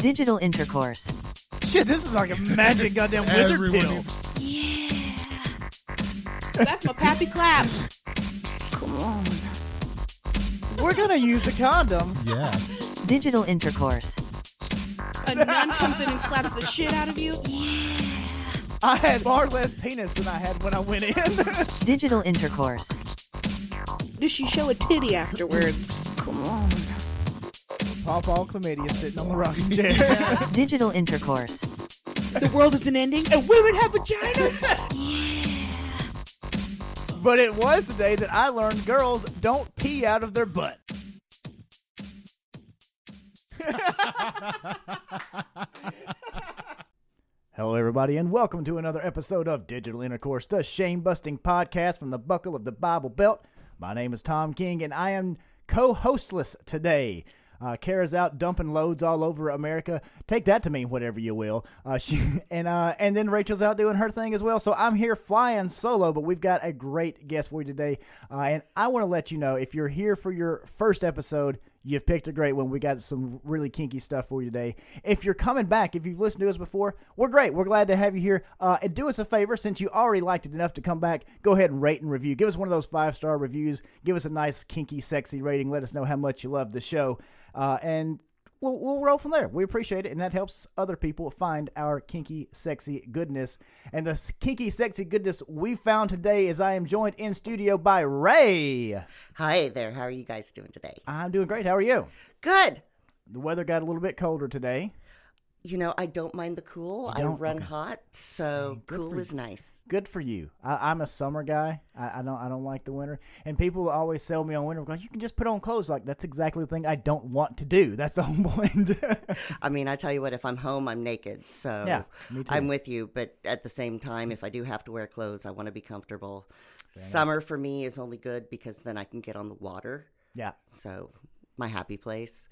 Digital intercourse. Shit, this is like a magic goddamn wizard Everyone pill. is- That's my pappy clap. Come on. We're gonna use a condom. Yeah. Digital intercourse. A nun comes in and slaps the shit out of you. Yeah. I had far less penis than I had when I went in. Digital intercourse. Does she show a titty afterwards? Paw Paw chlamydia sitting on the rocking chair. Digital intercourse. The world isn't ending, and women have vaginas. but it was the day that I learned girls don't pee out of their butt. Hello, everybody, and welcome to another episode of Digital Intercourse, the shame busting podcast from the buckle of the Bible Belt. My name is Tom King, and I am co hostless today. Uh, Kara's out dumping loads all over America. Take that to mean whatever you will. Uh, she and uh, and then Rachel's out doing her thing as well. So I'm here flying solo, but we've got a great guest for you today. Uh, and I want to let you know if you're here for your first episode, You've picked a great one. We got some really kinky stuff for you today. If you're coming back, if you've listened to us before, we're great. We're glad to have you here. Uh, and do us a favor, since you already liked it enough to come back, go ahead and rate and review. Give us one of those five star reviews. Give us a nice, kinky, sexy rating. Let us know how much you love the show. Uh, and we'll, we'll roll from there. We appreciate it, and that helps other people find our kinky, sexy goodness. And the kinky, sexy goodness we found today is I am joined in studio by Rae. Hi there. How are you guys doing today? I'm doing great. How are you? Good. The weather got a little bit colder today. You know, I don't mind the cool. I don't? run Okay. hot, so good cool is nice. Good for you. I, I'm a summer guy. I, I don't. I don't like the winter. And people always sell me on winter. Go, you can just put on clothes. Like that's exactly the thing I don't want to do. That's the whole point. I mean, I tell you what, if I'm home, I'm naked. So Yeah. I'm with you. But at the same time, if I do have to wear clothes, I want to be comfortable. Summer for me is only good because then I can get on the water. yeah. So my happy place.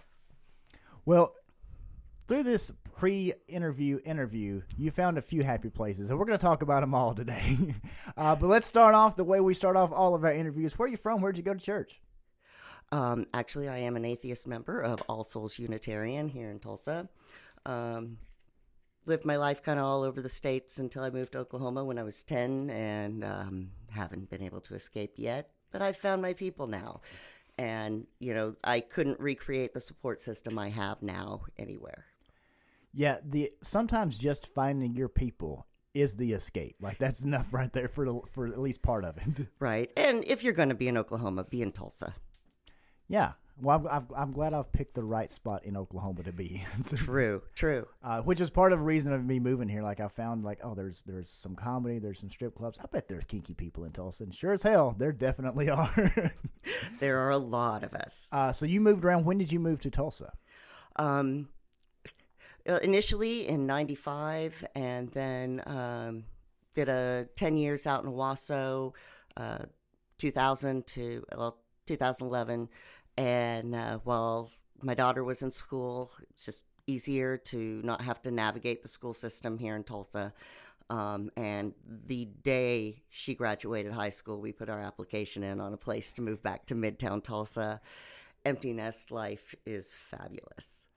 Well, through this pre-interview interview, you found a few happy places, and we're going to talk about them all today. uh, but let's start off the way we start off all of our interviews. Where are you from? Where'd you go to church? Um, actually, I am an atheist member of All Souls Unitarian here in Tulsa. Um, lived my life kind of all over the states until I moved to Oklahoma when I was 10 and um, haven't been able to escape yet. But I've found my people now. And, you know, I couldn't recreate the support system I have now anywhere. Yeah, the sometimes just finding your people is the escape. Like that's enough right there for the, for at least part of it. Right. And if you're going to be in Oklahoma, be in Tulsa. Yeah. Well, I'm, I'm, I'm glad I've picked the right spot in Oklahoma to be, True, true. uh, which is part of the reason of me moving here. Like I found, like, oh, there's there's some comedy, there's some strip clubs. I bet there's kinky people in Tulsa, and sure as hell, there definitely are. There are a lot of us. uh, so you moved around. When did you move to Tulsa? um, initially in 95 and then um, did a 10 years out in Owasso, uh, 2000 to, well, 2011. And uh, while my daughter was in school, it's just easier to not have to navigate the school system here in Tulsa. Um, and the day she graduated high school, we put our application in on a place to move back to Midtown Tulsa. Empty nest life is fabulous.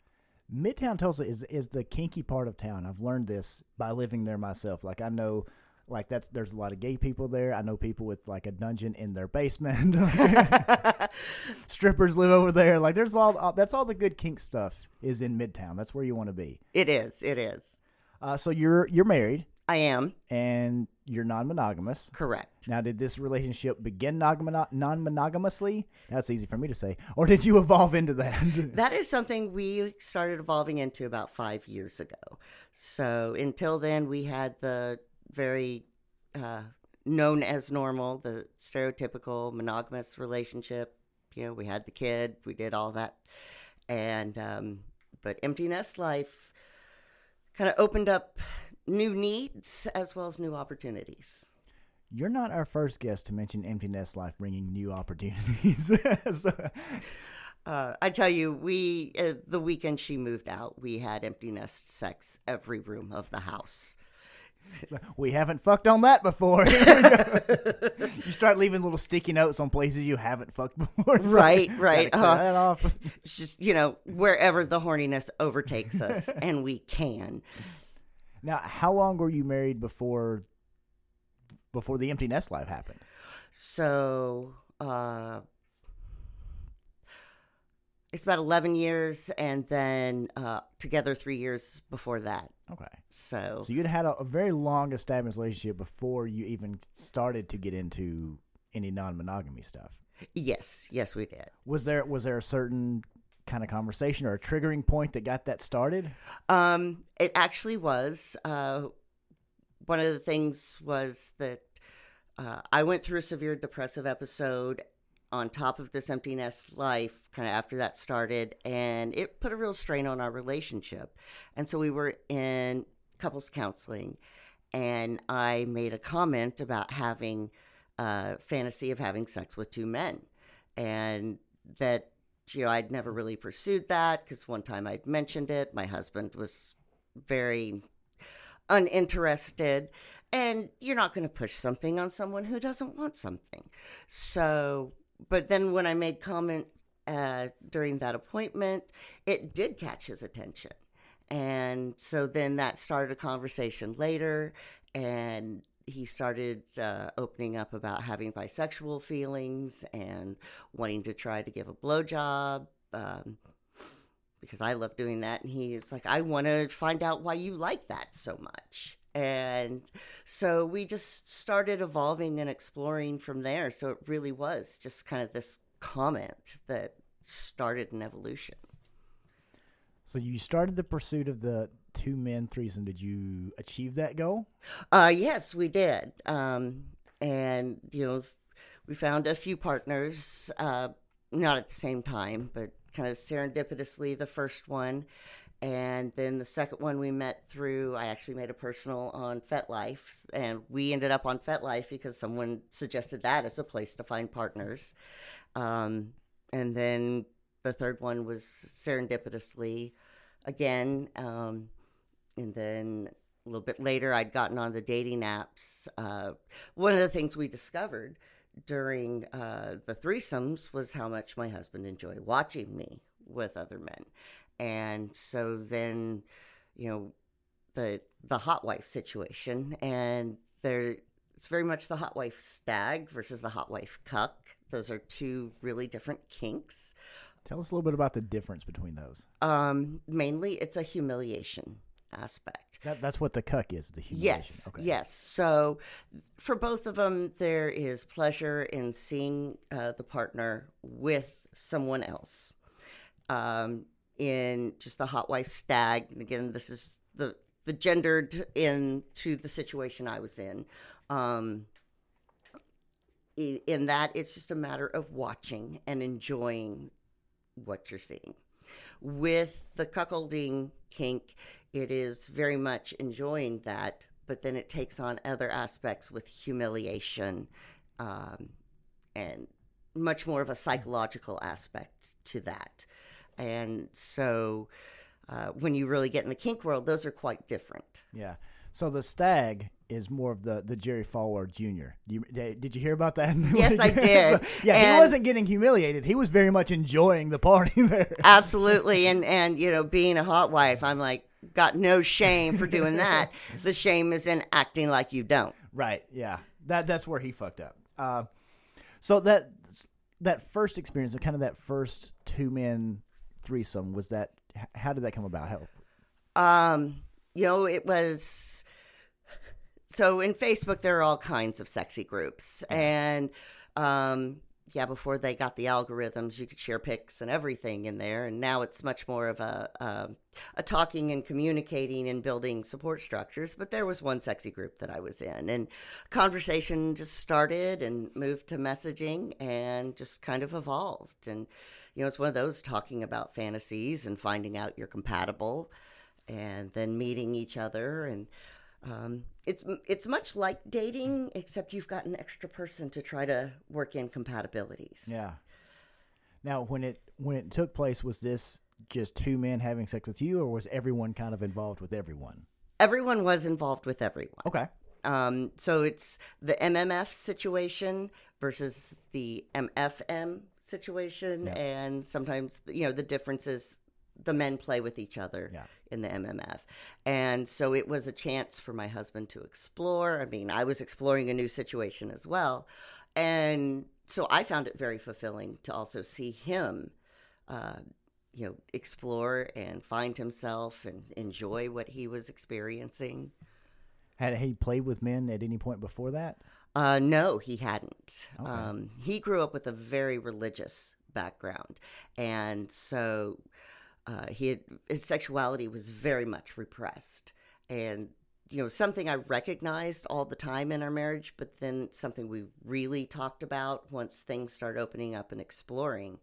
Midtown Tulsa is is the kinky part of town. I've learned this by living there myself. Like I know like that's there's a lot of gay people there. I know people with like a dungeon in their basement. Strippers live over there. Like there's all all- that's all the good kink stuff is in Midtown. That's where you want to be. It is. It is. Uh, so you're you're married I am and you're non-monogamous. correct. Now, did this relationship begin non- non-monogamously? That's easy for me to say. Or did you evolve into that? That is something we started evolving into about five years ago. So until then, we had the very uh, known as normal, the stereotypical monogamous relationship. You know, we had the kid, we did all that, and um, but empty nest life kind of opened up new needs as well as new opportunities. You're not our first guest to mention empty nest life bringing new opportunities. So- Uh, I tell you, we uh, the weekend she moved out, we had empty nest sex every room of the house. we haven't fucked on that before. you start leaving little sticky notes on places you haven't fucked before. It's Right, like, right, uh-huh. that off. It's just, you know, wherever the horniness overtakes us, and we can. Now, how long were you married before before the empty nest life happened? So, uh, it's about 11 years, and then uh, together three years before that. Okay. So, So you'd had a, a very long established relationship before you even started to get into any non-monogamy stuff. yes, yes, we did. Was there was there a certain kind of conversation or a triggering point that got that started? Um, it actually was. Uh, one of the things was that uh, I went through a severe depressive episode on top of this empty nest life, kind of after that started, and it put a real strain on our relationship. And so we were in couples counseling, and I made a comment about having a fantasy of having sex with two men, and that you know I'd never really pursued that because one time I'd mentioned it, my husband was very uninterested. And you're not going to push something on someone who doesn't want something. So but then when i made comment uh, during that appointment it did catch his attention. And so then that started a conversation later and he started uh, opening up about having bisexual feelings and wanting to try to give a blowjob um, because I love doing that. And he's like, I want to find out why you like that so much. And so we just started evolving and exploring from there. So it really was just kind of this comment that started an evolution. So you started the pursuit of the two men threesome. Did you achieve that goal? Uh, yes, we did. Um, and, you know, we found a few partners, uh, not at the same time, but kind of serendipitously the first one. And then the second one we met through, I actually made a personal on FetLife. And we ended up on FetLife because someone suggested that as a place to find partners. Um, and then the third one was serendipitously again. Um, and then a little bit later, I'd gotten on the dating apps. Uh, one of the things we discovered during uh, the threesomes was how much my husband enjoyed watching me with other men, and so then, you know, the the hot wife situation, and there it's very much the hot wife stag versus the hot wife cuck. Those are two really different kinks. Tell us a little bit about the difference between those. Um, mainly, it's a humiliation aspect. That, that's what the cuck is. The humiliation. Yes, Okay. yes. So for both of them, there is pleasure in seeing uh, the partner with someone else. Um, in just the hot wife stag, and again, this is the the gendered into the situation I was in. Um, in that, it's just a matter of watching and enjoying what you're seeing. With the cuckolding kink, it is very much enjoying that, but then it takes on other aspects with humiliation um, and much more of a psychological aspect to that. And so uh, when you really get in the kink world, those are quite different. Yeah. So the stag is more of the the Jerry Falwell Jr. Do you, did you hear about that? Yes, I did. So, yeah, he wasn't getting humiliated. He was very much enjoying the party there. Absolutely. And, and, you know, being a hot wife, I'm like, got no shame for doing that. the shame is in acting like you don't. Right. Yeah. That that's where he fucked up. Uh, so that that first experience, and kind of that first two men threesome, was that? How did that come about? How? Um, you know, it was so in Facebook there are all kinds of sexy groups, and um, yeah, before they got the algorithms, you could share pics and everything in there, and now it's much more of a a, a talking and communicating and building support structures. But there was one sexy group that I was in, and conversation just started and moved to messaging and just kind of evolved, and you know, it's one of those talking about fantasies and finding out you're compatible and then meeting each other and um, it's it's much like dating except you've got an extra person to try to work in compatibilities Yeah. Now, when it when it took place, was this just two men having sex with you, or was everyone kind of involved with everyone? everyone was involved with everyone. Okay. Um, so it's the MMF situation versus the MFM situation, Yeah. and sometimes you know the difference is the men play with each other Yeah. in the MMF, and so it was a chance for my husband to explore. I mean, I was exploring a new situation as well, and so I found it very fulfilling to also see him. Uh, you know, explore and find himself and enjoy what he was experiencing. Had he played with men at any point before that? Uh, no, he hadn't. Okay. Um, he grew up with a very religious background, and so uh, he had, his sexuality was very much repressed, and you know something I recognized all the time in our marriage, but then something we really talked about once things started opening up and exploring.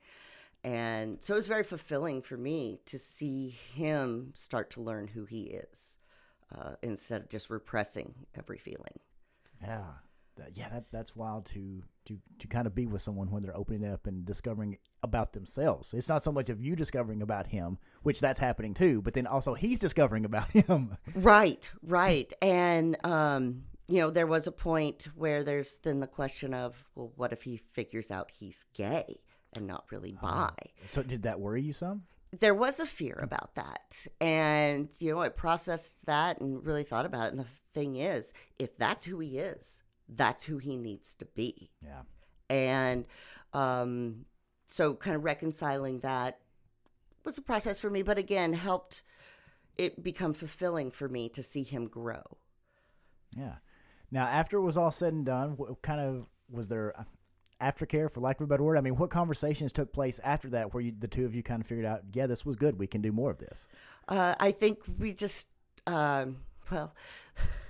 And so it was very fulfilling for me to see him start to learn who he is uh, instead of just repressing every feeling. Yeah. That- yeah, that that's wild to to to kind of be with someone when they're opening up and discovering about themselves. It's not so much of you discovering about him, which that's happening too, but then also he's discovering about him. Right, right. And, um, you know, there was a point where there's then the question of, well, what if he figures out he's gay and not really bi? So did that worry you some? There was a fear about that. And, you know, I processed that and really thought about it. And the thing is, if that's who he is, that's who he needs to be. Yeah. And um, so kind of reconciling that was a process for me, but again, helped it become fulfilling for me to see him grow. Yeah. Now, after it was all said and done, what kind of was there uh, aftercare, for lack of a better word? I mean, what conversations took place after that, where you, the two of you kind of figured out, yeah, this was good. We can do more of this. Uh, I think we just, um, well,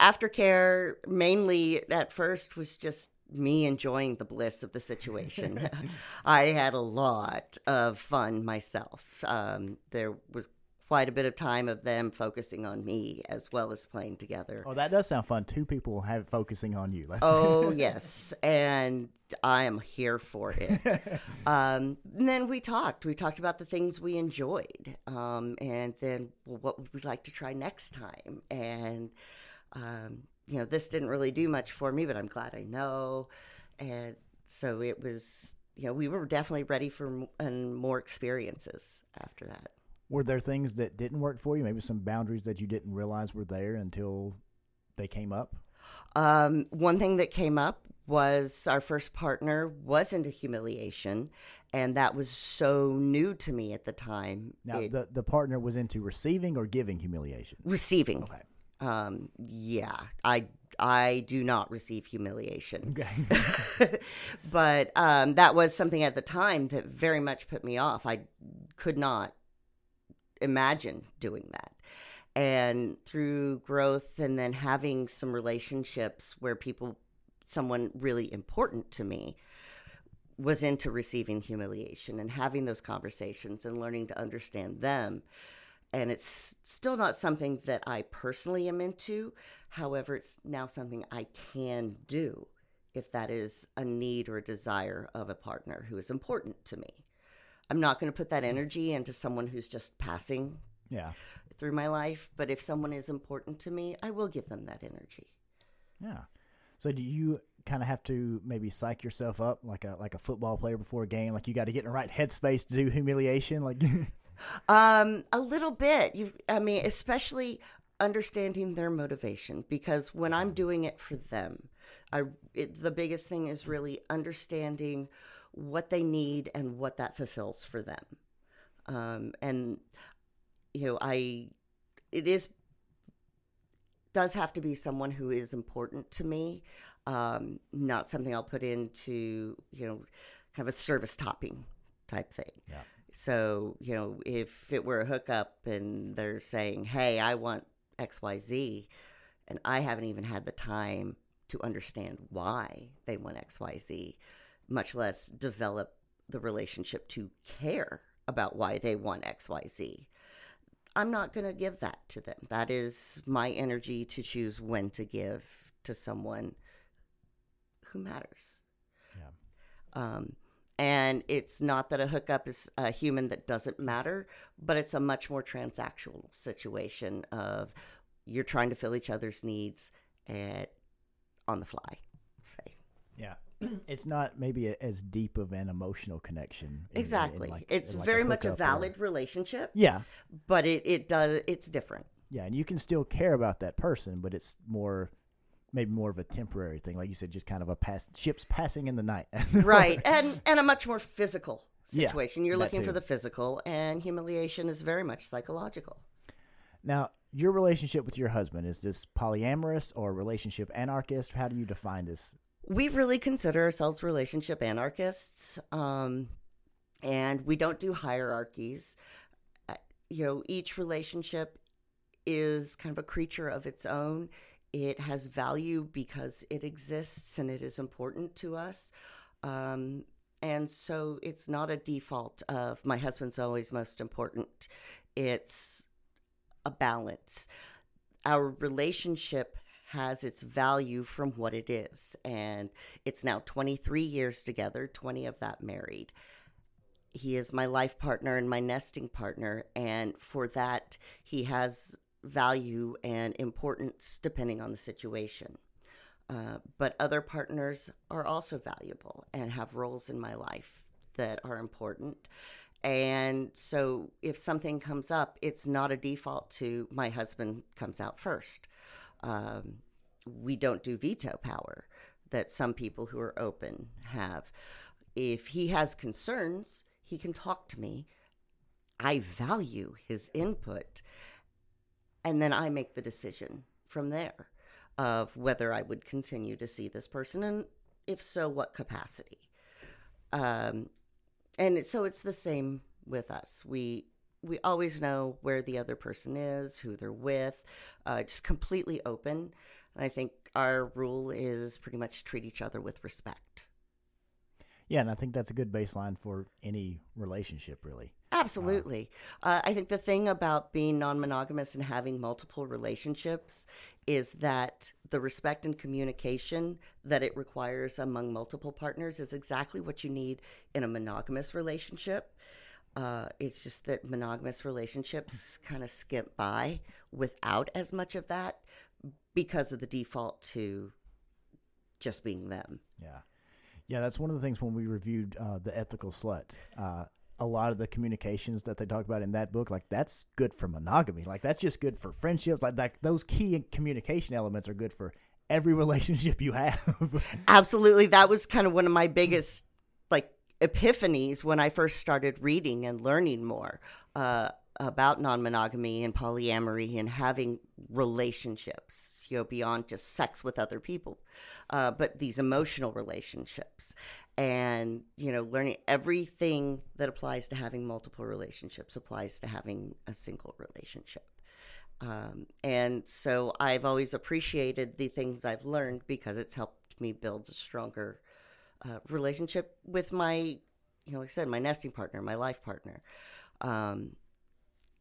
aftercare mainly at first was just me enjoying the bliss of the situation. I had a lot of fun myself. Um, there was quite a bit of time of them focusing on me as well as playing together. Oh, that does sound fun. Two people have focusing on you. Oh yes, and I am here for it. um, and then we talked. We talked about the things we enjoyed, um, and then well, what would we like to try next time? And um, you know, this didn't really do much for me, but I'm glad I know. And so it was. You know, we were definitely ready for m- and more experiences after that. Were there things that didn't work for you? Maybe some boundaries that you didn't realize were there until they came up? Um, one thing that came up was our first partner was into humiliation, and that was so new to me at the time. Now, It- the, the partner was into receiving or giving humiliation. receiving. Okay. Um, yeah, I I do not receive humiliation, Okay. but um, that was something at the time that very much put me off. I could not imagine doing that. And through growth and then having some relationships where people, someone really important to me, was into receiving humiliation and having those conversations and learning to understand them. And it's still not something that I personally am into. However, it's now something I can do if that is a need or a desire of a partner who is important to me. I'm not going to put that energy into someone who's just passing yeah. through my life, but if someone is important to me, I will give them that energy. Yeah. So do you kind of have to maybe psych yourself up like a like a football player before a game? Like you got to get in the right headspace to do humiliation? Like Um, a little bit. You, I mean, especially understanding their motivation because when I'm doing it for them, I it, the biggest thing is really understanding what they need and what that fulfills for them. Um, and you know, I it is does have to be someone who is important to me, um, not something I'll put into you know, kind of a service topping type thing. Yeah. So, you know, if it were a hookup and they're saying, hey, I want XYZ, and I haven't even had the time to understand why they want XYZ, much less develop the relationship to care about why they want XYZ, I'm not going to give that to them. That is my energy to choose when to give to someone who matters. Yeah. Um, and it's not that a hookup is a human that doesn't matter, but it's a much more transactional situation of you're trying to fill each other's needs at on the fly. Say Yeah. It's not maybe a, as deep of an emotional connection. in- in exactly. like- it's like very much a hookup or- valid relationship, Yeah. but it it does it's different. Yeah, and you can still care about that person, but it's more maybe more of a temporary thing, like you said, just kind of a pass ships passing in the night. right and and a much more physical Yeah, situation you're looking too. for the physical and humiliation is very much psychological Now, your relationship with your husband is this polyamorous or relationship anarchist? How do you define this? we really consider ourselves relationship anarchists um, and we don't do hierarchies Uh, you know each relationship is kind of a creature of its own it has value because it exists and it is important to us. Um, and so it's not a default of my husband's always most important. It's a balance. Our relationship has its value from what it is and it's now 23 years together 20 of that married. He is my life partner and my nesting partner and for that he has value and importance depending on the situation uh, but other partners are also valuable and have roles in my life that are important and so if something comes up it's not a default to my husband comes out first um, we don't do veto power that some people who are open have. If he has concerns, he can talk to me. I value his input. And then I make the decision from there of whether I would continue to see this person and if so, what capacity. Um, and so it's the same with us. We we always know where the other person is, who they're with, uh, just completely open. And I think our rule is pretty much treat each other with respect. Yeah, and I think that's a good baseline for any relationship, really. Absolutely. Uh, I think the thing about being non monogamous and having multiple relationships is that the respect and communication that it requires among multiple partners is exactly what you need in a monogamous relationship. Uh, it's just that monogamous relationships kind of skip by without as much of that because of the default to just being them. Yeah. Yeah, that's one of the things when we reviewed uh, The Ethical Slut. Uh, a lot of the communications that they talk about in that book, like that's good for monogamy. Like that's just good for friendships. Like, like those key communication elements are good for every relationship you have. Absolutely. That was kind of one of my biggest like epiphanies when I first started reading and learning more uh, about non-monogamy and polyamory and having relationships, you know, beyond just sex with other people, uh, but these emotional relationships, and you know, learning everything that applies to having multiple relationships applies to having a single relationship. Um, and so I've always appreciated the things I've learned because it's helped me build a stronger uh, relationship with my, you know, like I said, my nesting partner, my life partner. Um,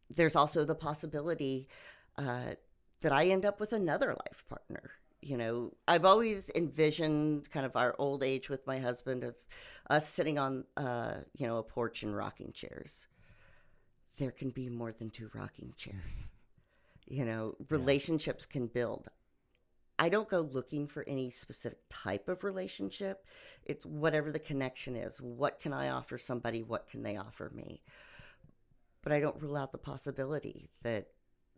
there's also the possibility uh, that I end up with another life partner. You know, I've always envisioned kind of our old age with my husband of us sitting on, uh, you know, a porch in rocking chairs. There can be more than two rocking chairs. You know, relationships can build. I don't go looking for any specific type of relationship. It's whatever the connection is. What can I offer somebody? What can they offer me? But I don't rule out the possibility that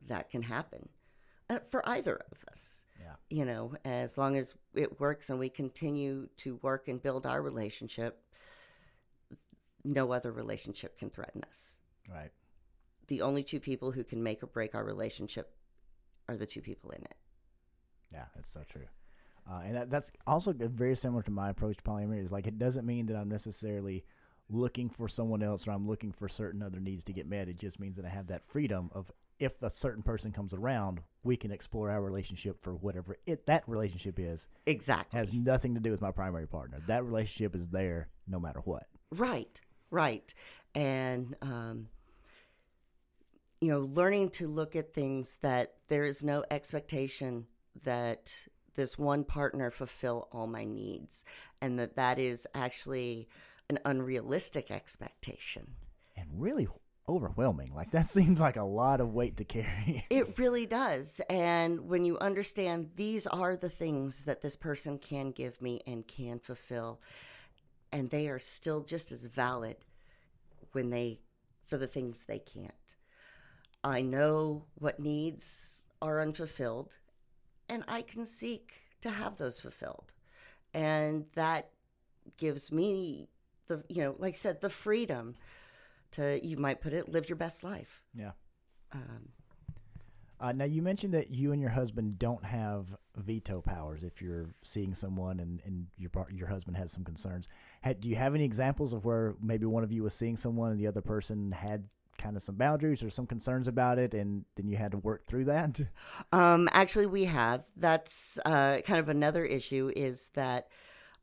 that can happen for either of us. Yeah. You know, as long as it works and we continue to work and build our relationship, no other relationship can threaten us. right. The only two people who can make or break our relationship are the two people in it. Yeah, that's so true. Uh, and that, that's also very similar to my approach to polyamory. Is like it doesn't mean that I'm necessarily looking for someone else or I'm looking for certain other needs to get met. It just means that I have that freedom of if a certain person comes around, we can explore our relationship for whatever it that relationship is. Exactly. Has nothing to do with my primary partner. That relationship is there no matter what. Right, right. And, um, you know, learning to look at things that there is no expectation that this one partner fulfill all my needs and that that is actually an unrealistic expectation. And really, overwhelming. Like that seems like a lot of weight to carry. It really does. And when you understand these are the things that this person can give me and can fulfill, and they are still just as valid when they, for the things they can't. I know what needs are unfulfilled, and I can seek to have those fulfilled. And that gives me the, you know, like I said, the freedom to, you might put it, live your best life. yeah. Um, Uh, now you mentioned that you and your husband don't have veto powers if you're seeing someone and, and your your husband has some concerns. Had, do you have any examples of where maybe one of you was seeing someone and the other person had kind of some boundaries or some concerns about it, and then you had to work through that? Um, actually, we have. That's uh, kind of another issue is that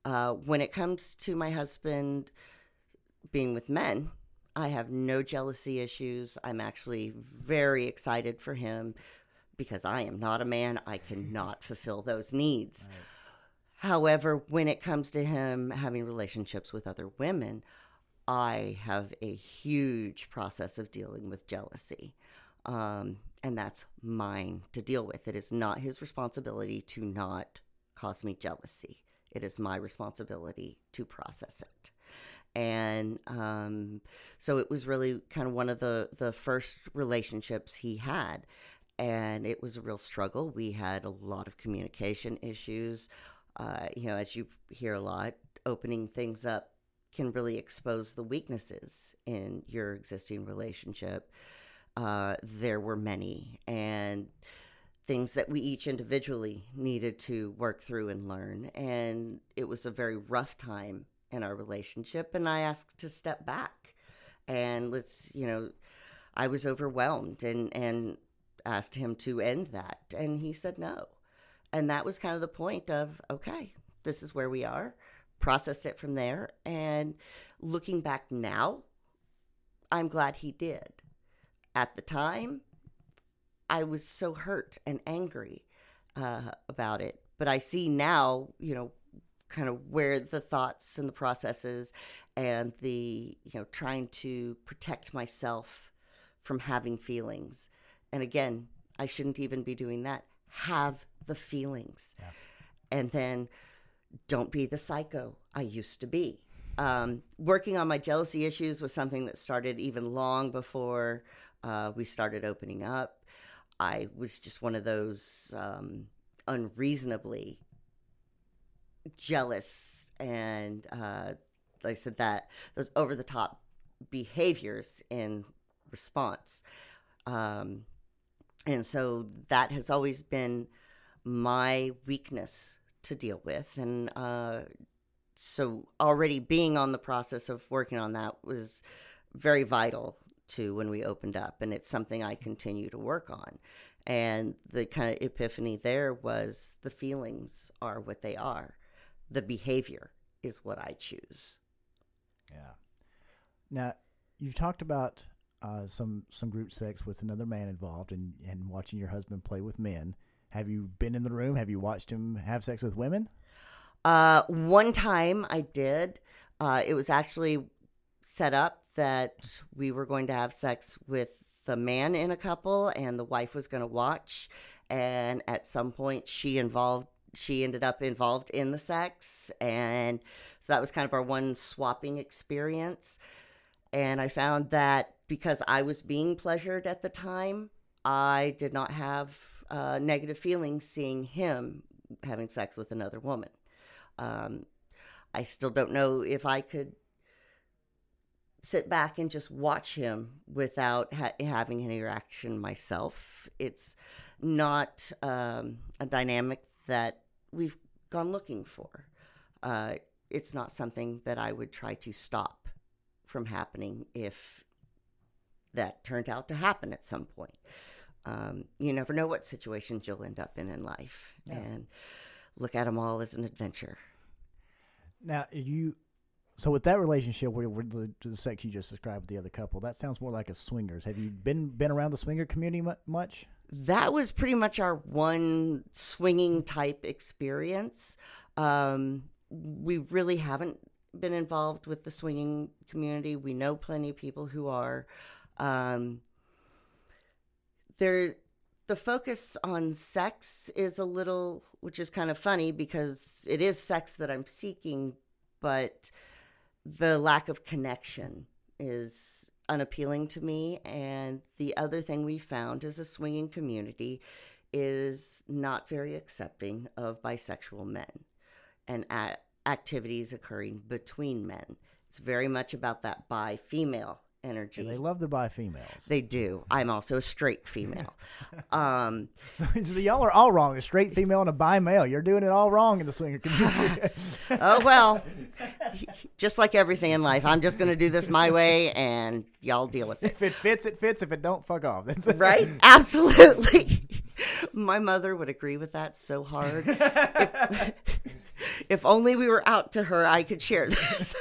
uh, when it comes to my husband being with men, I have no jealousy issues. I'm actually very excited for him because I am not a man. I cannot fulfill those needs. However, when it comes to him having relationships with other women, I have a huge process of dealing with jealousy. Um, and that's mine to deal with. It is not his responsibility to not cause me jealousy. It is my responsibility to process it. And um, so it was really kind of one of the, the first relationships he had. And it was a real struggle. We had a lot of communication issues. Uh, you know, as you hear a lot, opening things up can really expose the weaknesses in your existing relationship. Uh, there were many, and things that we each individually needed to work through and learn. And it was a very rough time in our relationship. And I asked to step back and let's, you know, I was overwhelmed and, and asked him to end that. And he said no. And that was kind of the point of, okay, this is where we are. Processed it from there. And looking back now, I'm glad he did. At the time, I was so hurt and angry uh, about it. But I see now, you know, kind of where the thoughts and the processes and the, you know, trying to protect myself from having feelings. And again, I shouldn't even be doing that. Have the feelings. And then don't be the psycho I used to be. Um, working on my jealousy issues was something that started even long before uh, we started opening up. I was just one of those um, unreasonably jealous and, uh, like I said, that those over the top behaviors in response. Um, and so that has always been my weakness to deal with. And uh, so already being on the process of working on that was very vital to when we opened up. And it's something I continue to work on. And the kind of epiphany there was the feelings are what they are, the behavior is what I choose. Yeah. Now, you've talked about uh, some some group sex with another man involved, and and watching your husband play with men. Have you been in the room? Have you watched him have sex with women? Uh, one time I did. Uh, it was actually set up that we were going to have sex with the man in a couple, and the wife was going to watch. And at some point, she involved. She ended up involved in the sex, and so that was kind of our one swapping experience. And I found that because I was being pleasured at the time, I did not have uh, negative feelings seeing him having sex with another woman. Um, I still don't know if I could sit back and just watch him without ha- having any reaction myself. It's not um, a dynamic that we've gone looking for. Uh, it's not something that I would try to stop from happening if that turned out to happen at some point. Um, you never know what situations you'll end up in in life, and look at them all as an adventure. Now, you. So with that relationship, where, where the, the sex you just described with the other couple, that sounds more like a swingers. Have you been been around the swinger community much? That was pretty much our one swinging type experience. Um, we really haven't been involved with the swinging community. We know plenty of people who are. Um, there, the focus on sex is a little, which is kind of funny because it is sex that I'm seeking, but the lack of connection is unappealing to me. And the other thing we found is a swinging community is not very accepting of bisexual men and activities occurring between men. It's very much about that bi female energy. They love to bi females. They do. I'm also a straight female. um, So, so y'all are all wrong. A straight female and a bi male. You're doing it all wrong in the swinger community. oh well, just like everything in life, I'm just going to do this my way, and y'all deal with it. if it fits, it fits. If it don't, fuck off. That's Right? Absolutely. My mother would agree with that so hard. If, if only we were out to her, I could share this.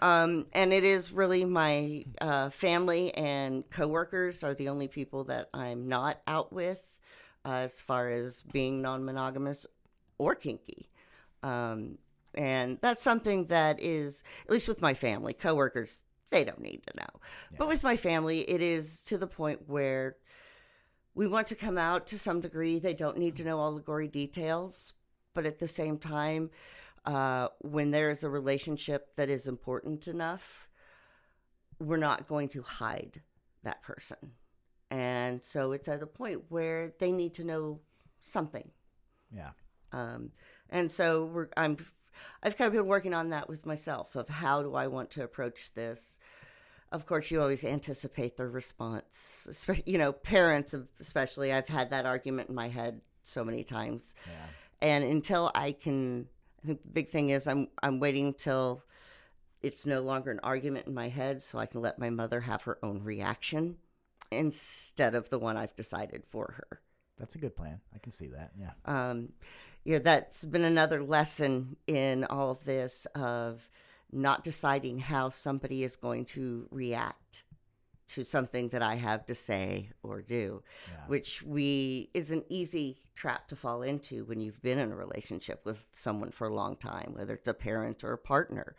Um, and it is really my uh, family and coworkers are the only people that I'm not out with uh, as far as being non monogamous or kinky. Um, and that's something that is, at least with my family, coworkers, they don't need to know. But with my family, it is to the point where we want to come out to some degree. They don't need to know all the gory details, but at the same time, uh, when there is a relationship that is important enough, we're not going to hide that person. And so it's at a point where they need to know something. yeah. Um, and so we're, I'm, I've kind of been working on that with myself of how do I want to approach this. Of course, you always anticipate their response. You know, parents, especially. I've had that argument in my head so many times, and until I can, I think the big thing is I'm I'm waiting till it's no longer an argument in my head, so I can let my mother have her own reaction instead of the one I've decided for her. That's a good plan. I can see that. Yeah. um, you know, that's been another lesson in all of this of not deciding how somebody is going to react to something that I have to say or do, Yeah. which we is an easy trap to fall into when you've been in a relationship with someone for a long time, whether it's a parent or a partner.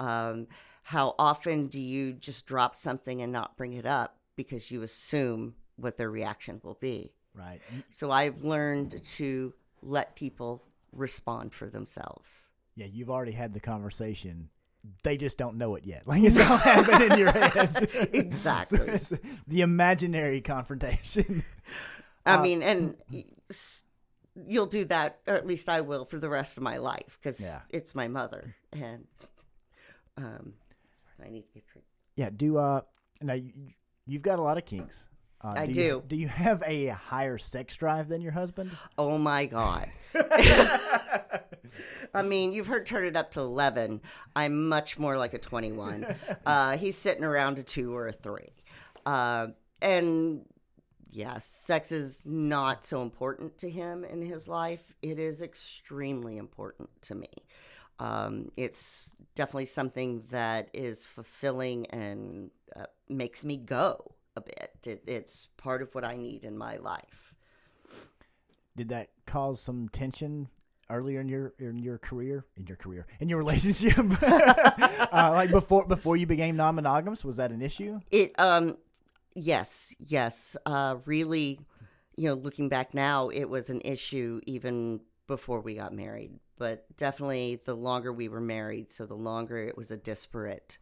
Um, how often do you just drop something and not bring it up because you assume what their reaction will be? Right. So I've learned to let people respond for themselves. Yeah. You've already had the conversation. They just don't know it yet. Like it's all happening in your head. Exactly. So the imaginary confrontation. I Uh, mean, and you'll do that, or at least I will, for the rest of my life because Yeah. it's my mother, and um, I need to get. drink. Yeah. Do uh now you, you've got a lot of kinks. Uh, I you- do. do you have a higher sex drive than your husband? Oh my god. I mean, you've heard turn it up to 11. I'm much more like a 21. Uh, he's sitting around a two or a three. Uh, and yes, sex is not so important to him in his life. It is extremely important to me. Um, it's definitely something that is fulfilling and uh, makes me go a bit. It, it's part of what I need in my life. Did that cause some tension earlier in your in your career in your career in your relationship uh, like before before you became non-monogamous was that an issue It um yes, yes. Uh really, you know, looking back now, it was an issue even before we got married. But definitely the longer we were married, so the longer it was a disparate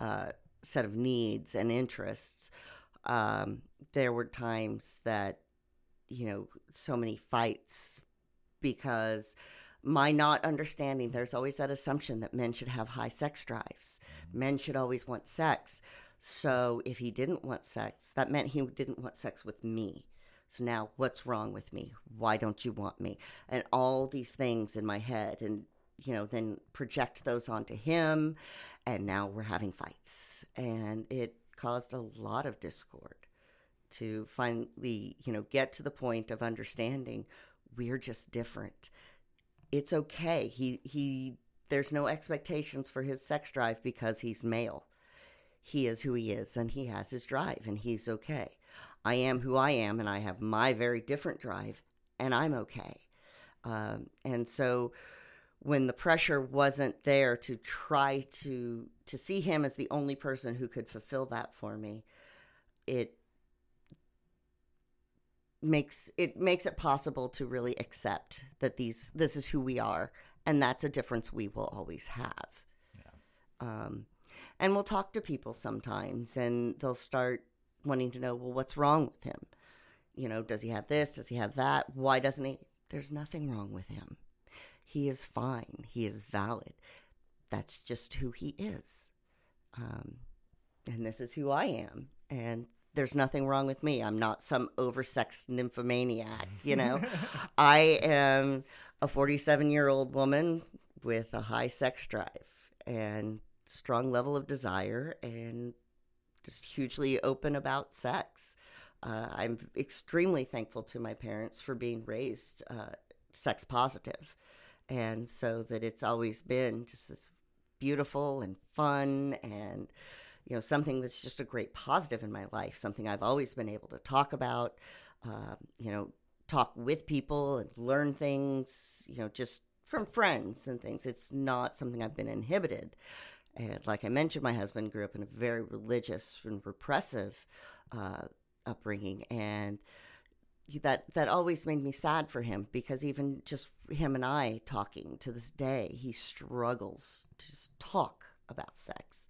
uh set of needs and interests. Um there were times that you know, so many fights because my not understanding there's always that assumption that men should have high sex drives. Men should always want sex. So if he didn't want sex, that meant he didn't want sex with me. So now what's wrong with me? Why don't you want me? And all these things in my head and you know, then project those onto him and now we're having fights. And it caused a lot of discord to finally, you know, get to the point of understanding we're just different. It's okay. He he there's no expectations for his sex drive because he's male. He is who he is and he has his drive and he's okay. I am who I am and I have my very different drive and I'm okay. Um, and so when the pressure wasn't there to try to to see him as the only person who could fulfill that for me, it makes it makes it possible to really accept that these this is who we are and that's a difference we will always have. Um, and we'll talk to people sometimes and they'll start wanting to know well what's wrong with him? You know does he have this? Does he have that? Why doesn't he? There's nothing wrong with him he is fine he is valid. That's just who he is. Um, and this is who i am and there's nothing wrong with me. I'm not some oversexed nymphomaniac you know? I am a 47 year old woman with a high sex drive and strong level of desire and just hugely open about sex. Uh, I'm extremely thankful to my parents for being raised uh, sex positive, and so that it's always been just this beautiful and fun and you know something that's just a great positive in my life something i've always been able to talk about uh, you know talk with people and learn things you know just from friends and things. It's not something i've been inhibited. And like I mentioned, my husband grew up in a very religious and repressive uh, upbringing, and that that always made me sad for him because even just him and I talking to this day, he struggles to just talk about sex,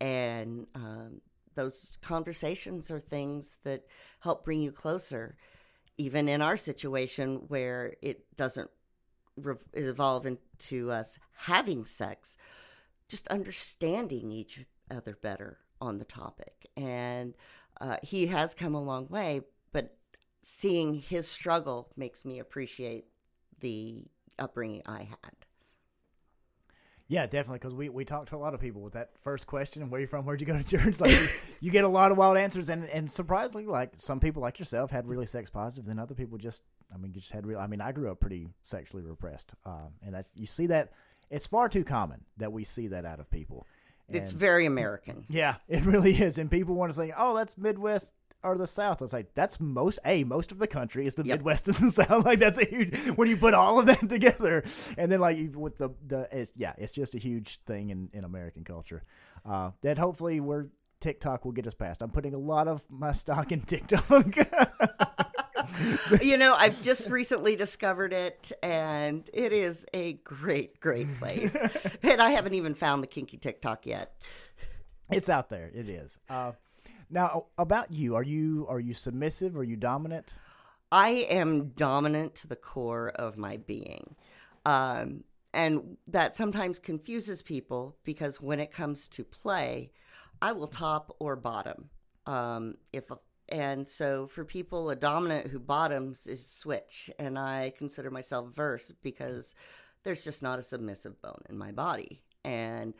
and um, those conversations are things that help bring you closer, even in our situation where it doesn't evolve into us having sex just understanding each other better on the topic. And uh, he has come a long way, seeing his struggle makes me appreciate the upbringing I had. Yeah, definitely. Because we, we talked to a lot of people with that first question, where you from? Where'd you go to church? Like, you get a lot of wild answers, and and surprisingly, like some people like yourself had really sex positive, then other people just, I mean, you just had real. I mean, I grew up pretty sexually repressed, uh, and that's you see that it's far too common that we see that out of people. it's very American. yeah, it really is, and people want to say, "Oh, that's Midwest." Or the South. I was like, that's most a most of the country is the Yep. Midwest and the South. Like that's a huge when you put all of that together, and then like with the the it's, yeah, it's just a huge thing in in American culture. Uh, that hopefully we're TikTok will get us past. I'm putting a lot of my stock in TikTok. you know, I've just recently discovered it, and it is a great, great place. and I haven't even found the kinky TikTok yet. it's out there. It is. Uh, now about you, are you are you submissive? Are you dominant? I am dominant to the core of my being. Um, and that sometimes confuses people because when it comes to play, I will top or bottom. Um, if and so for people, a dominant who bottoms is switch, and I consider myself verse because there's just not a submissive bone in my body, and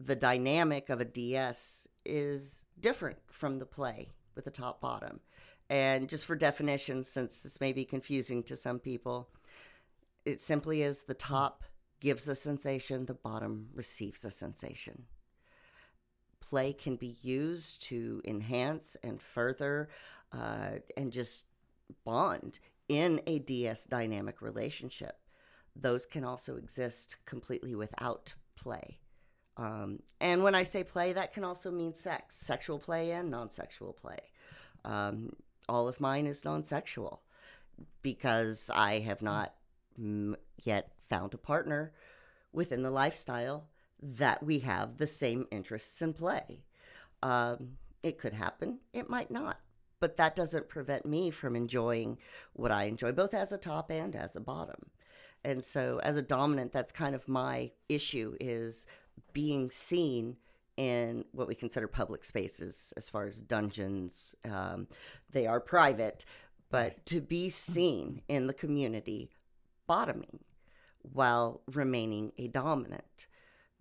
the dynamic of a DS is different from the play with the top bottom. And just for definition, since this may be confusing to some people, it simply is the top gives a sensation, the bottom receives a sensation. Play can be used to enhance and further uh, and just bond in a DS dynamic relationship. Those can also exist completely without play. Um, and when I say play, that can also mean sex, sexual play and non sexual play. Um, all of mine is non sexual because I have not yet found a partner within the lifestyle that we have the same interests in play. Um, it could happen, it might not. But that doesn't prevent me from enjoying what I enjoy, both as a top and as a bottom. And so, as a dominant, that's kind of my issue is being seen in what we consider public spaces as far as dungeons. Um, they are private, but to be seen in the community bottoming while remaining a dominant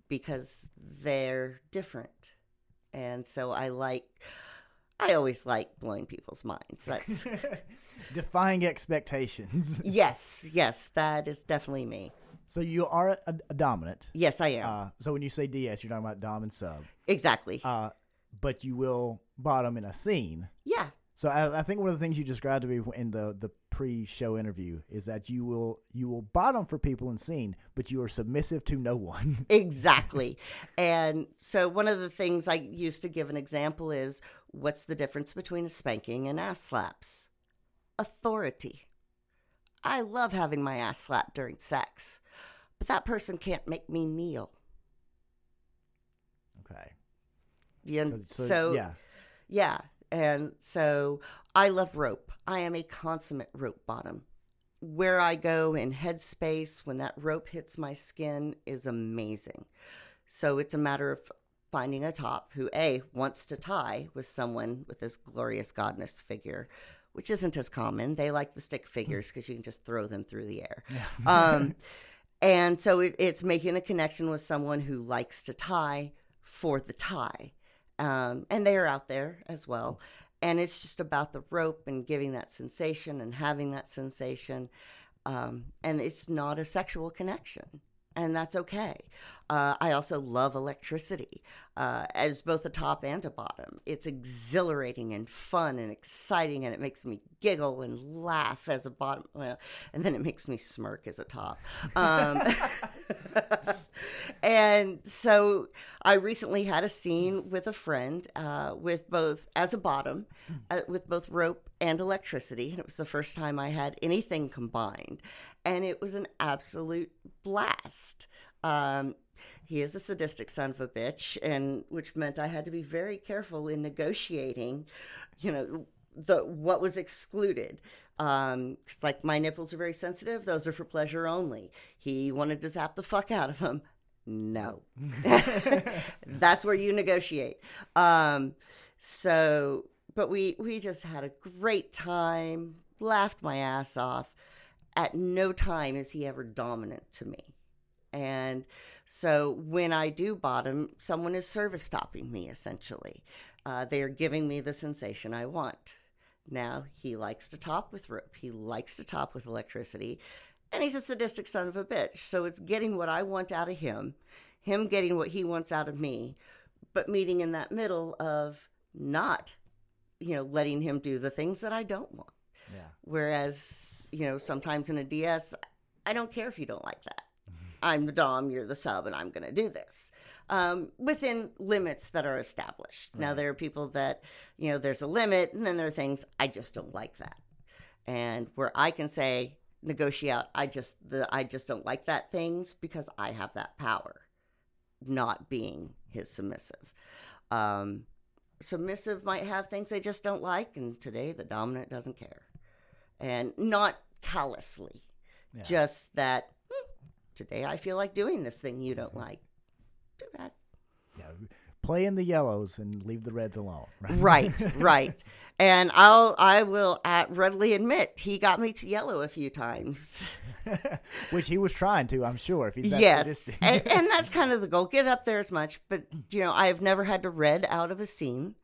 because they're different. And so I like, I always like blowing people's minds. That's, Defying expectations. yes, yes, that is definitely me. So you are a, a dominant. Yes, I am. Uh, so when you say DS, you're talking about dom and sub. exactly. Uh, but you will bottom in a scene. yeah. So I, I think one of the things you described to me in the the pre-show interview is that you will you will bottom for people in scene, but you are submissive to no one. Exactly. and so one of the things I used to give an example is What's the difference between a spanking and ass slaps? Authority. I love having my ass slapped during sex, but that person can't make me kneel. Okay. You, So, so, so, yeah. Yeah. And so I love rope. I am a consummate rope bottom. Where I go in headspace when that rope hits my skin is amazing. So it's a matter of finding a top who, A, wants to tie with someone with this glorious godness figure, which isn't as common. They like the stick figures because you can just throw them through the air. um, and so it, it's making a connection with someone who likes to tie for the tie um, and they are out there as well. And it's just about the rope and giving that sensation and having that sensation. Um, and it's not a sexual connection, and that's okay. Uh, I also love electricity uh, as both a top and a bottom. It's exhilarating and fun and exciting, and it makes me giggle and laugh as a bottom. Well, and then it makes me smirk as a top. Um, and so I recently had a scene with a friend uh, with both as a bottom, uh, with both rope and electricity, and it was the first time I had anything combined, and it was an absolute blast. Um, he is a sadistic son of a bitch, and which meant I had to be very careful in negotiating, you know, the what was excluded. Um, 'cause, like my nipples are very sensitive; those are for pleasure only. He wanted to zap the fuck out of them. No, that's where you negotiate. Um, so, but we we just had a great time, laughed my ass off. At no time is he ever dominant to me, and so when I do bottom, someone is service topping me essentially. Uh, they are giving me the sensation I want. Now he likes to top with rope. He likes to top with electricity, and he's a sadistic son of a bitch. So it's getting what I want out of him, him getting what he wants out of me, but meeting in that middle of not, you know, letting him do the things that I don't want. Yeah. Whereas, you know, sometimes in a DS, I don't care if you don't like that. I'm the Dom, you're the sub, and I'm going to do this um, within limits that are established. Now, there are people that, you know, there's a limit, and then there are things I just don't like that. And where I can say, negotiate out, I just, the, I just don't like that things because I have that power, not being his submissive. Um, submissive might have things they just don't like, and today the dominant doesn't care. And not callously, Yeah. just that "Hmm, today I feel like doing this thing you don't like. Too bad. Yeah. Play in the yellows and leave the reds alone. Right. Right, right. And I'll I will readily admit he got me to yellow a few times. Which he was trying to, I'm sure. If he's that yes, and, and that's kind of the goal. Get up there as much, but you know I have never had to red out of a scene,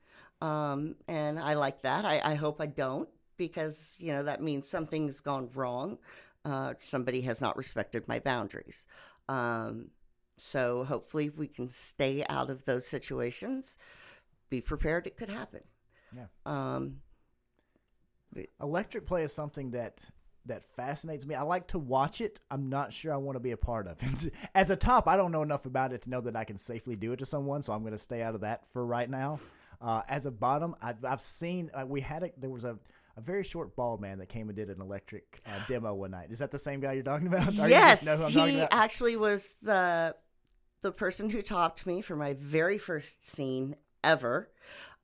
um, and I like that. I, I hope I don't because you know that means something's gone wrong. Uh, somebody has not respected my boundaries. Um, so hopefully we can stay out of those situations. Be prepared; it could happen. Yeah. Um, Electric play is something that that fascinates me. I like to watch it. I'm not sure I want to be a part of it. As a top, I don't know enough about it to know that I can safely do it to someone, so I'm going to stay out of that for right now. Uh, as a bottom, I've, I've seen uh, we had a there was a, a very short bald man that came and did an electric uh, demo one night. Is that the same guy you're talking about? Yes, know who I'm talking he about? actually was the the person who topped me for my very first scene ever.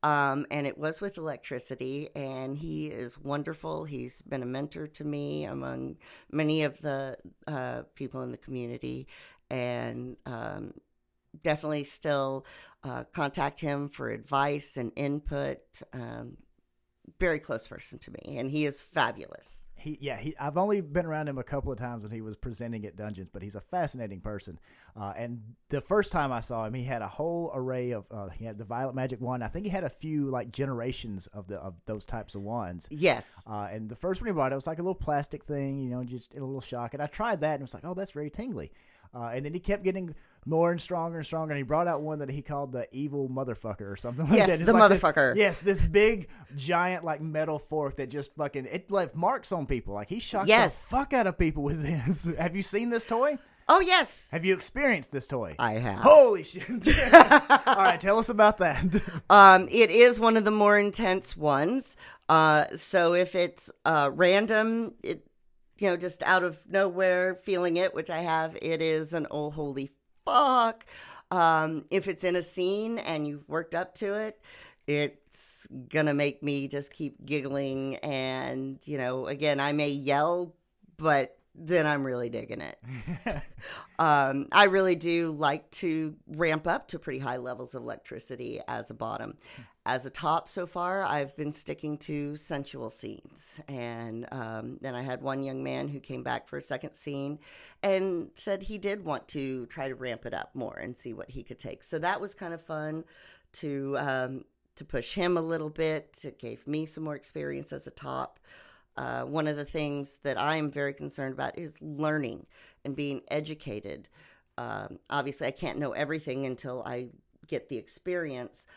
Um, and it was with electricity, and he is wonderful. He's been a mentor to me among many of the uh, people in the community, and um, definitely still uh, contact him for advice and input. Um, very close person to me, and he is fabulous. he yeah he I've only been around him a couple of times when he was presenting at dungeons, but he's a fascinating person. Uh, and the first time I saw him, he had a whole array of uh, he had the violet magic wand. I think he had a few like generations of the of those types of wands. Yes. Uh, and the first one he brought, it was like a little plastic thing, you know, just a little shock. And I tried that, and it was like, oh, that's very tingly. Uh, and then he kept getting more and stronger and stronger. And he brought out one that he called the evil motherfucker or something like Yes, that. It's the like this- motherfucker. yes, this big giant like metal fork that just fucking it left marks on people. Like he shocked Yes. the fuck out of people with this. Have you seen this toy? Oh yes, Have you experienced this toy? I have. Holy shit! All right, tell us about that. Um, it is one of the more intense ones. Uh, so if it's uh, random, it you know just out of nowhere feeling it, which I have, it is an oh holy fuck. Um, if it's in a scene and you've worked up to it, it's gonna make me just keep giggling and you know again I may yell, but then I'm really digging it. um, I really do like to ramp up to pretty high levels of electricity as a bottom. As a top, so far, I've been sticking to sensual scenes. And um, then I had one young man who came back for a second scene and said he did want to try to ramp it up more and see what he could take. So that was kind of fun to. Um, to push him a little bit, it gave me some more experience as a top. Uh, one of the things that I'm very concerned about is learning and being educated. Um, obviously, I can't know everything until I get the experience,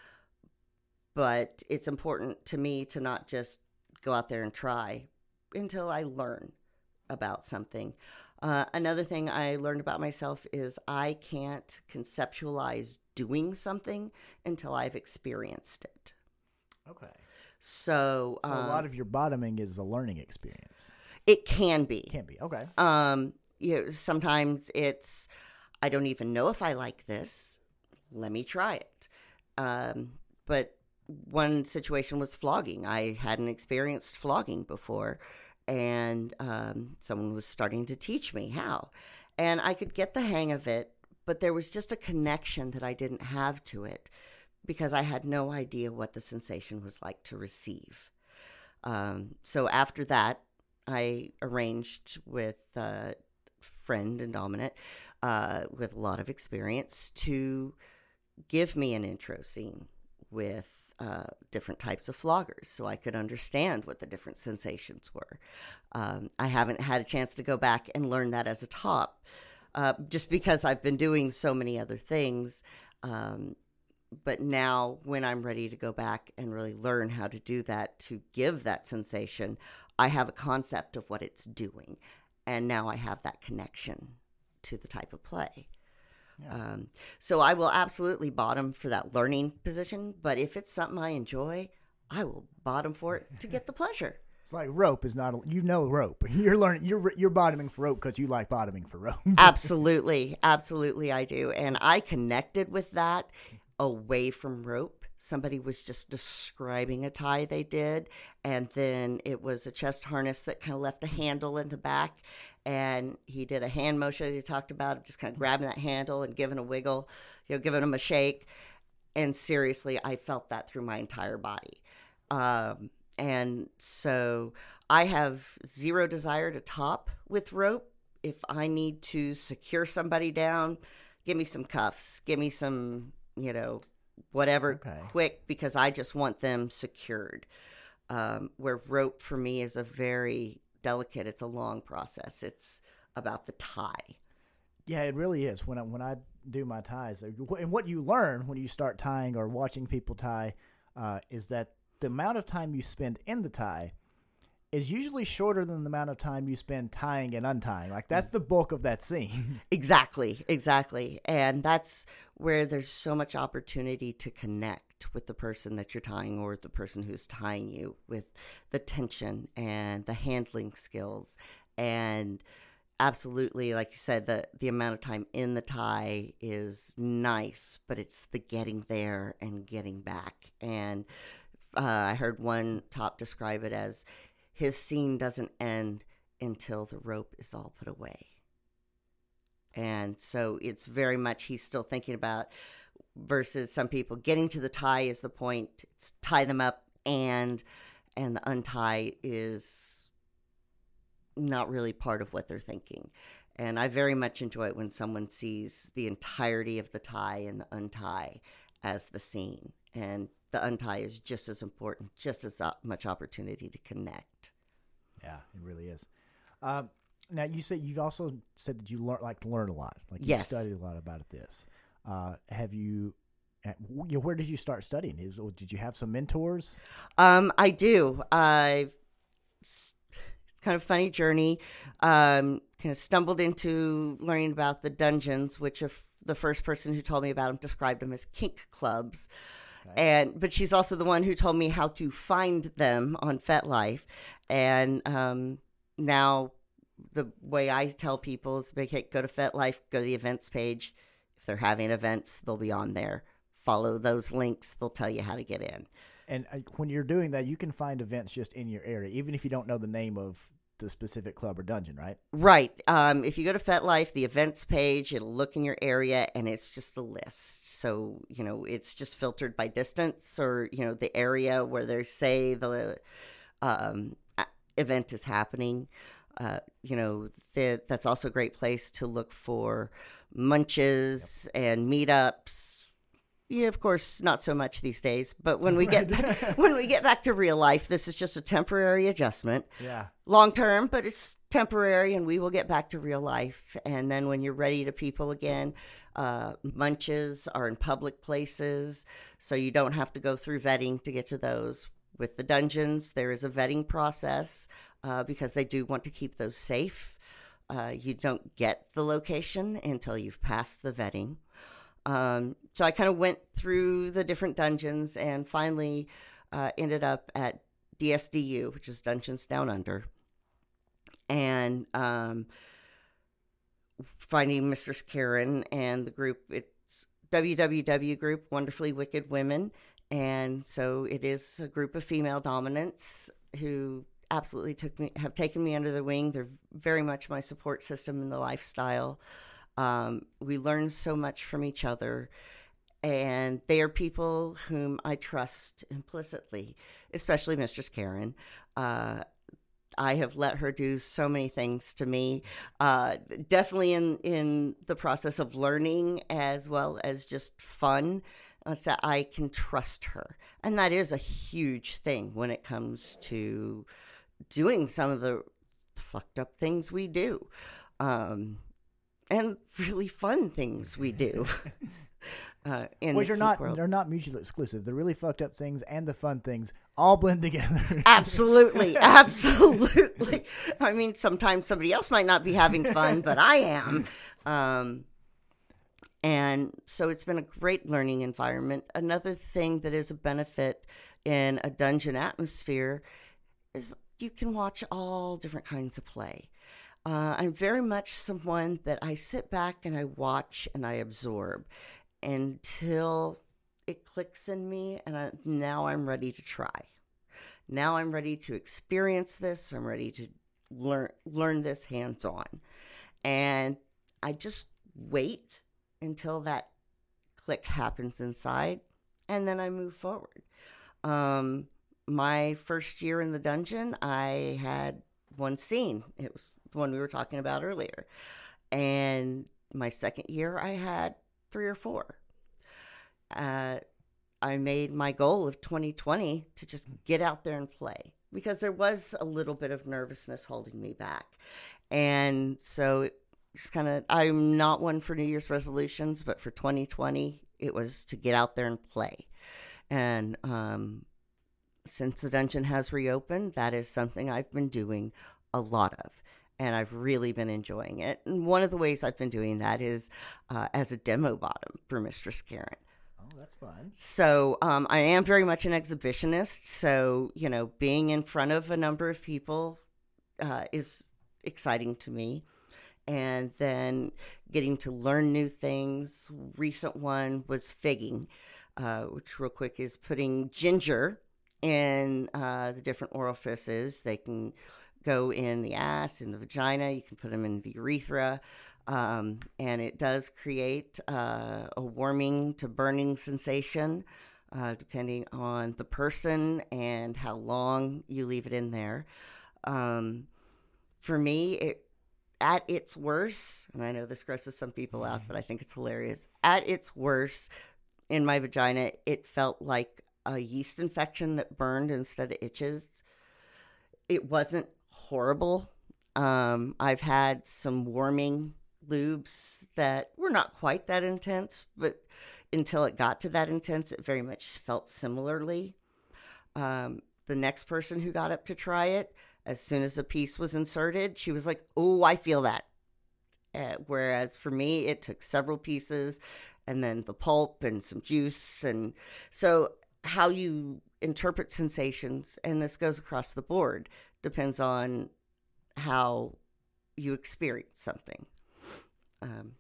but it's important to me to not just go out there and try until I learn about something. Uh, another thing I learned about myself is I can't conceptualize doing something until I've experienced it. okay. So, So a um, lot of your bottoming is a learning experience. it can be. Can be okay. Um, you know, sometimes it's I don't even know if I like this. Let me try it. Um, but one situation was flogging. I hadn't experienced flogging before, and um, someone was starting to teach me how, and I could get the hang of it. But there was just a connection that I didn't have to it because I had no idea what the sensation was like to receive. Um, so after that, I arranged with a friend and dominant uh, with a lot of experience to give me an intro scene with uh, different types of floggers so I could understand what the different sensations were. Um, I haven't had a chance to go back and learn that as a top uh, just because I've been doing so many other things. Um, but now, when I'm ready to go back and really learn how to do that to give that sensation, I have a concept of what it's doing. And now I have that connection to the type of play. Um, so I will absolutely bottom for that learning position. But if it's something I enjoy, I will bottom for it to get the pleasure. It's like rope is not. A, you know rope. You're learning. You're you're bottoming for rope because you like bottoming for rope. absolutely. Absolutely, I do. And I connected with that away from rope. Somebody was just describing a tie they did, and then it was a chest harness that kind of left a handle in the back. And he did a hand motion he talked about, just kind of grabbing that handle and giving a wiggle, you know, giving him a shake. And seriously, I felt that through my entire body. Um, and so I have zero desire to top with rope. If I need to secure somebody down, give me some cuffs, give me some, you know, whatever Okay. quick because I just want them secured. Um, where rope for me is a very delicate, it's a long process. It's about the tie. Yeah, it really is. When I when I do my ties, uh, and what you learn when you start tying or watching people tie, uh, is that the amount of time you spend in the tie is usually shorter than the amount of time you spend tying and untying. Like that's the bulk of that scene. Exactly, exactly. And that's where there's so much opportunity to connect with the person that you're tying or the person who's tying you with the tension and the handling skills and absolutely like you said the the amount of time in the tie is nice but it's the getting there and getting back and uh, i heard one top describe it as his scene doesn't end until the rope is all put away. And so it's very much he's still thinking about versus some people getting to the tie is the point it's tie them up and and the untie is not really part of what they're thinking. And i very much enjoy it when someone sees the entirety of the tie and the untie as the scene. And the untie is just as important just as much opportunity to connect yeah, it really is. Um, now you said you've also said that you learn like to learn a lot. Like you Yes. studied a lot about this. Uh, have you? you know, Where did you start studying? Is, did you have some mentors? Um, I do. I've. It's, it's kind of funny journey. Um, kind of stumbled into learning about the dungeons, which if the first person who told me about them described them as kink clubs. And but she's also the one who told me how to find them on FetLife, and um, now the way I tell people is make it go to FetLife, go to the events page. If they're having events, they'll be on there. Follow those links; they'll tell you how to get in. And uh, when you're doing that, you can find events just in your area, even if you don't know the name of the specific club or dungeon, right? Right. Um, if you go to FetLife, the events page, it'll look in your area and it's just a list. So, you know, it's just filtered by distance or, you know, the area where they say the um, event is happening. Uh, you know, that that's also a great place to look for munches and meetups. Yeah, of course, not so much these days. But when we get when we get back to real life, this is just a temporary adjustment Yeah. long term, but it's temporary, and we will get back to real life. And then when you're ready to people again, uh, munches are in public places, so you don't have to go through vetting to get to those. With the dungeons, there is a vetting process uh, because they do want to keep those safe. Uh, you don't get the location until you've passed the vetting. Um, so I kind of went through the different dungeons and finally uh, ended up at DSDU, which is Dungeons Down Under, and um, finding Mistress Karen and the group. It's WWW group, Wonderfully Wicked Women, and so it is a group of female dominants who absolutely took me have taken me under the wing. They're very much my support system in the lifestyle. Um, we learn so much from each other, and they are people whom I trust implicitly, especially Mistress Karen. Uh, I have let her do so many things to me, uh, definitely in in the process of learning as well as just fun. Uh, so I can trust her, and that is a huge thing when it comes to doing some of the fucked up things we do. Um, and really fun things we do. uh, in Which are not world. they're not mutually exclusive. The really fucked up things and the fun things all blend together. Absolutely, absolutely. I mean, sometimes somebody else might not be having fun, but I am. Um, and so it's been a great learning environment. Another thing that is a benefit in a dungeon atmosphere is you can watch all different kinds of play. Uh, I'm very much someone that I sit back and I watch and I absorb until it clicks in me, and I, now I'm ready to try. Now I'm ready to experience this. I'm ready to learn learn this hands on, and I just wait until that click happens inside, and then I move forward. Um, my first year in the dungeon, I had one scene. It was the one we were talking about earlier, and my second year, I had three or four. Uh, I made my goal of 2020 to just get out there and play because there was a little bit of nervousness holding me back. And so just kind of, I'm not one for New Year's resolutions, but for 2020, it was to get out there and play. And um, since the dungeon has reopened, that is something I've been doing a lot of. And I've really been enjoying it. And one of the ways I've been doing that is uh, as a demo bottom for Mistress Karen. oh, that's fun. So um, I am very much an exhibitionist. So you know, being in front of a number of people uh, is exciting to me, and then getting to learn new things. Recent one was figging, uh, which real quick is putting ginger in uh, the different orifices. They can go in the ass, in the vagina. You can put them in the urethra. Um, and it does create uh, a warming to burning sensation, uh, depending on the person and how long you leave it in there. Um, for me, it at its worst, and I know this grosses some people out, but I think it's hilarious. At its worst, in my vagina, it felt like a yeast infection that burned instead of itches. It wasn't horrible. Um, I've had some warming lubes that were not quite that intense, but until it got to that intense, it very much felt similarly. Um, the next person who got up to try it As soon as a piece was inserted, she was like, "Oh, I feel that." Uh, whereas for me, it took several pieces, and then the pulp and some juice, and so how you interpret sensations, and this goes across the board, depends on how you experience something. Um,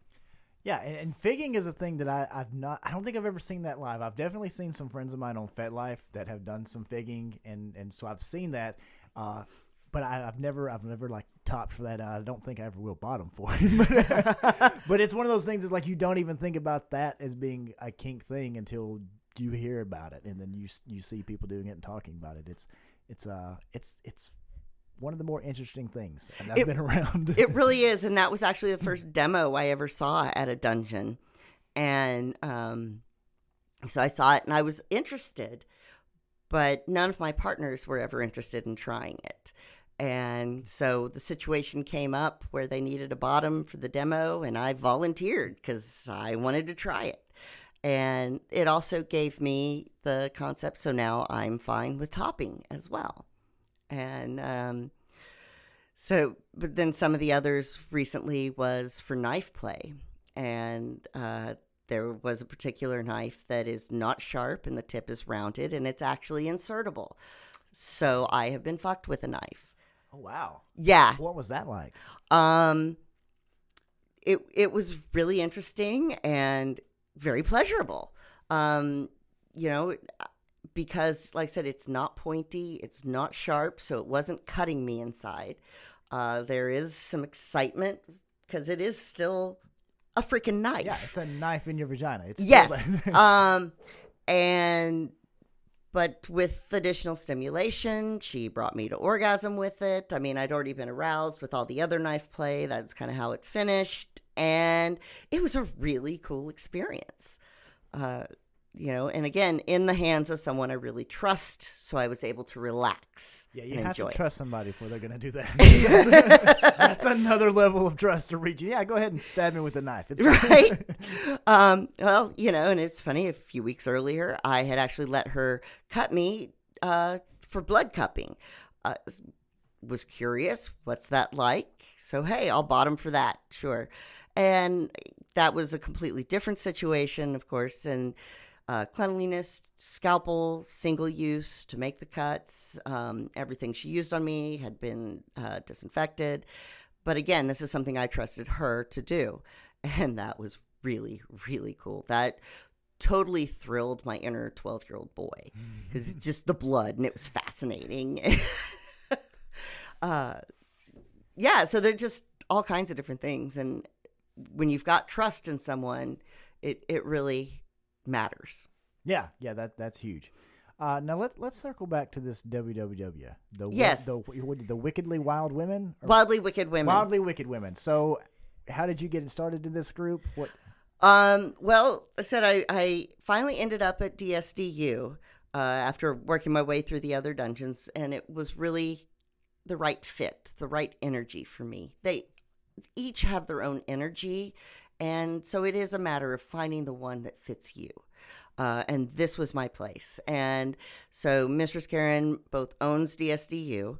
Yeah, and, and figging is a thing that I, I've not. I don't think I've ever seen that live. I've definitely seen some friends of mine on FetLife that have done some figging, and and so I've seen that. Uh, but I, I've never, I've never like topped for that. I don't think I ever will bottom for it. but, but it's one of those things. It's like you don't even think about that as being a kink thing until you hear about it, and then you you see people doing it and talking about it. It's it's uh it's it's one of the more interesting things and I've It- been around. it really is, and that was actually the first demo I ever saw at a dungeon, and um, so I saw it and I was interested, but none of my partners were ever interested in trying it. And so the situation came up where they needed a bottom for the demo, and I volunteered because I wanted to try it. And it also gave me the concept, so now I'm fine with topping as well. And um, so, but then some of the others recently was for knife play. And uh, there was a particular knife that is not sharp and the tip is rounded and it's actually insertable. So I have been fucked with a knife. oh wow, Yeah. what was that like? Um, it it was really interesting and very pleasurable. Um, you know, because like I said, it's not pointy, it's not sharp, so it wasn't cutting me inside. Uh, there is some excitement because it is still a freaking knife. Yeah, it's a knife in your vagina. It's Yes. um, and but with additional stimulation, she brought me to orgasm with it. I mean, I'd already been aroused with all the other knife play. That's kind of how it finished, and it was a really cool experience. Uh, you know, and again, in the hands of someone I really trust, so I was able to relax yeah, you have to it. trust somebody before they're going to do that. That's another level of trust to reach. Yeah, go ahead and stab me with a knife. It's right? um, well, you know, and it's funny. A few weeks earlier, I had actually let her cut me uh, for blood cupping. Uh, was curious, what's that like? So hey, I'll bottom for that, sure. And that was a completely different situation, of course, and. Uh, cleanliness, scalpel, single use to make the cuts. Um, everything she used on me had been uh, disinfected. But again, this is something I trusted her to do. And that was really, really cool. That totally thrilled my inner 12 year old boy because just the blood and it was fascinating. uh, yeah, so they're just all kinds of different things. And when you've got trust in someone, it, it really matters. yeah, yeah. That that's huge. Uh, now let's let's circle back to this WWW. The Yes. the the wickedly wild women. Or Wildly Wicked Women. wildly wicked women. So, how did you get started in this group? What? Um, well, I said I, I finally ended up at DSDU uh, after working my way through the other dungeons, and it was really the right fit, the right energy for me. They each have their own energy, and so it is a matter of finding the one that fits you. Uh, and this was my place. And so Mistress Karen both owns DSDU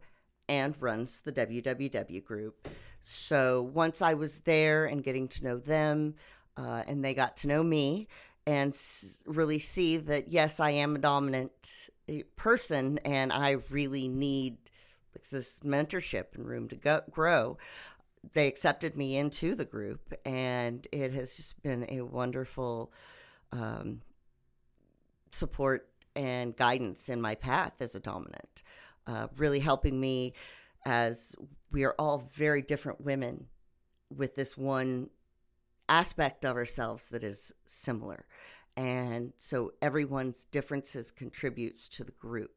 and runs the WWW group. So once I was there and getting to know them, uh, and they got to know me and s- really see that yes, I am a dominant uh, person, and I really need this mentorship and room to go, grow. They accepted me into the group, and it has just been a wonderful um, support and guidance in my path as a dominant, uh, really helping me as we are all very different women with this one aspect of ourselves that is similar. And so everyone's differences contributes to the group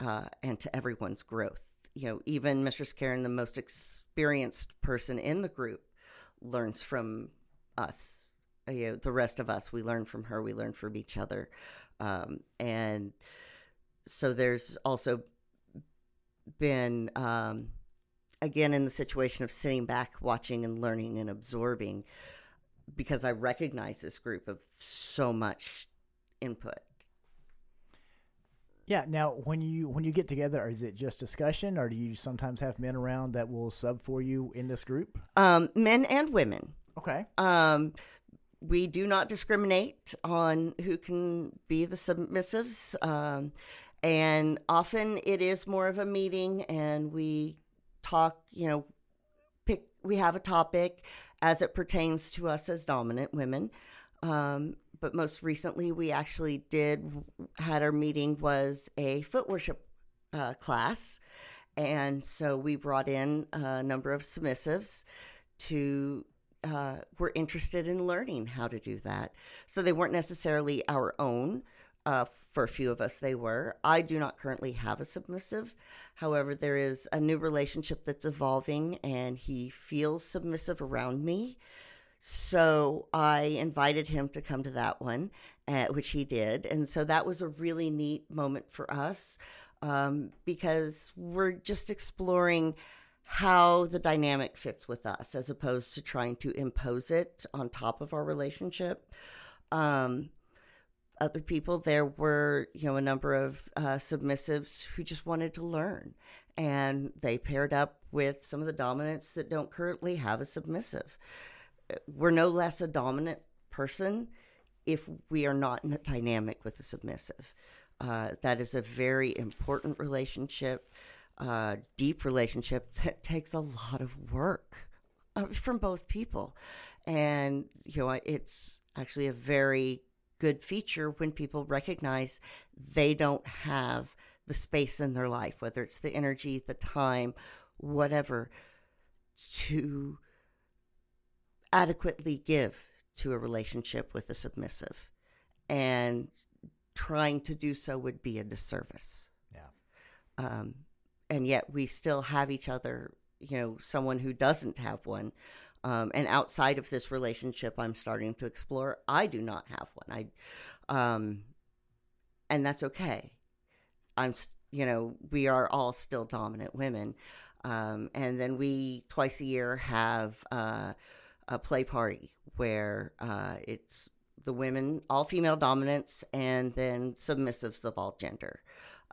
uh, and to everyone's growth. You know, even Mistress Karen, the most experienced person in the group, learns from us. Uh, You know, the rest of us, we learn from her, we learn from each other. Um, and so there's also been, um, again, in the situation of sitting back, watching and learning and absorbing, because I recognize this group of so much input. Yeah. Now, when you when you get together, is it just discussion, or do you sometimes have men around that will sub for you in this group? Um, men and women. Okay. Um, we do not discriminate on who can be the submissives. Um, and often it is more of a meeting and we talk, you know, pick, we have a topic as it pertains to us as dominant women. Um, but most recently, we actually did had our meeting was a foot worship uh, class, and so we brought in a number of submissives to uh, were interested in learning how to do that. So they weren't necessarily our own. Uh, for a few of us, they were. I do not currently have a submissive. However, there is a new relationship that's evolving, and he feels submissive around me. So I invited him to come to that one, uh, which he did. And so that was a really neat moment for us um, because we're just exploring how the dynamic fits with us as opposed to trying to impose it on top of our relationship. Um, other people, there were, you know, a number of uh, submissives who just wanted to learn. And they paired up with some of the dominants that don't currently have a submissive. We're no less a dominant person if we are not in a dynamic with a submissive. Uh, that is a very important relationship uh, deep relationship that takes a lot of work uh, from both people. And, you know, it's actually a very good feature when people recognize they don't have the space in their life, whether it's the energy, the time, whatever, to adequately give to a relationship with a submissive. And trying to do so would be a disservice. Yeah. Um, and yet we still have each other you know someone who doesn't have one um, and outside of this relationship i'm starting to explore i do not have one i um, and that's okay i'm you know we are all still dominant women um, and then we twice a year have uh, a play party where uh, it's the women all female dominance, and then submissives of all gender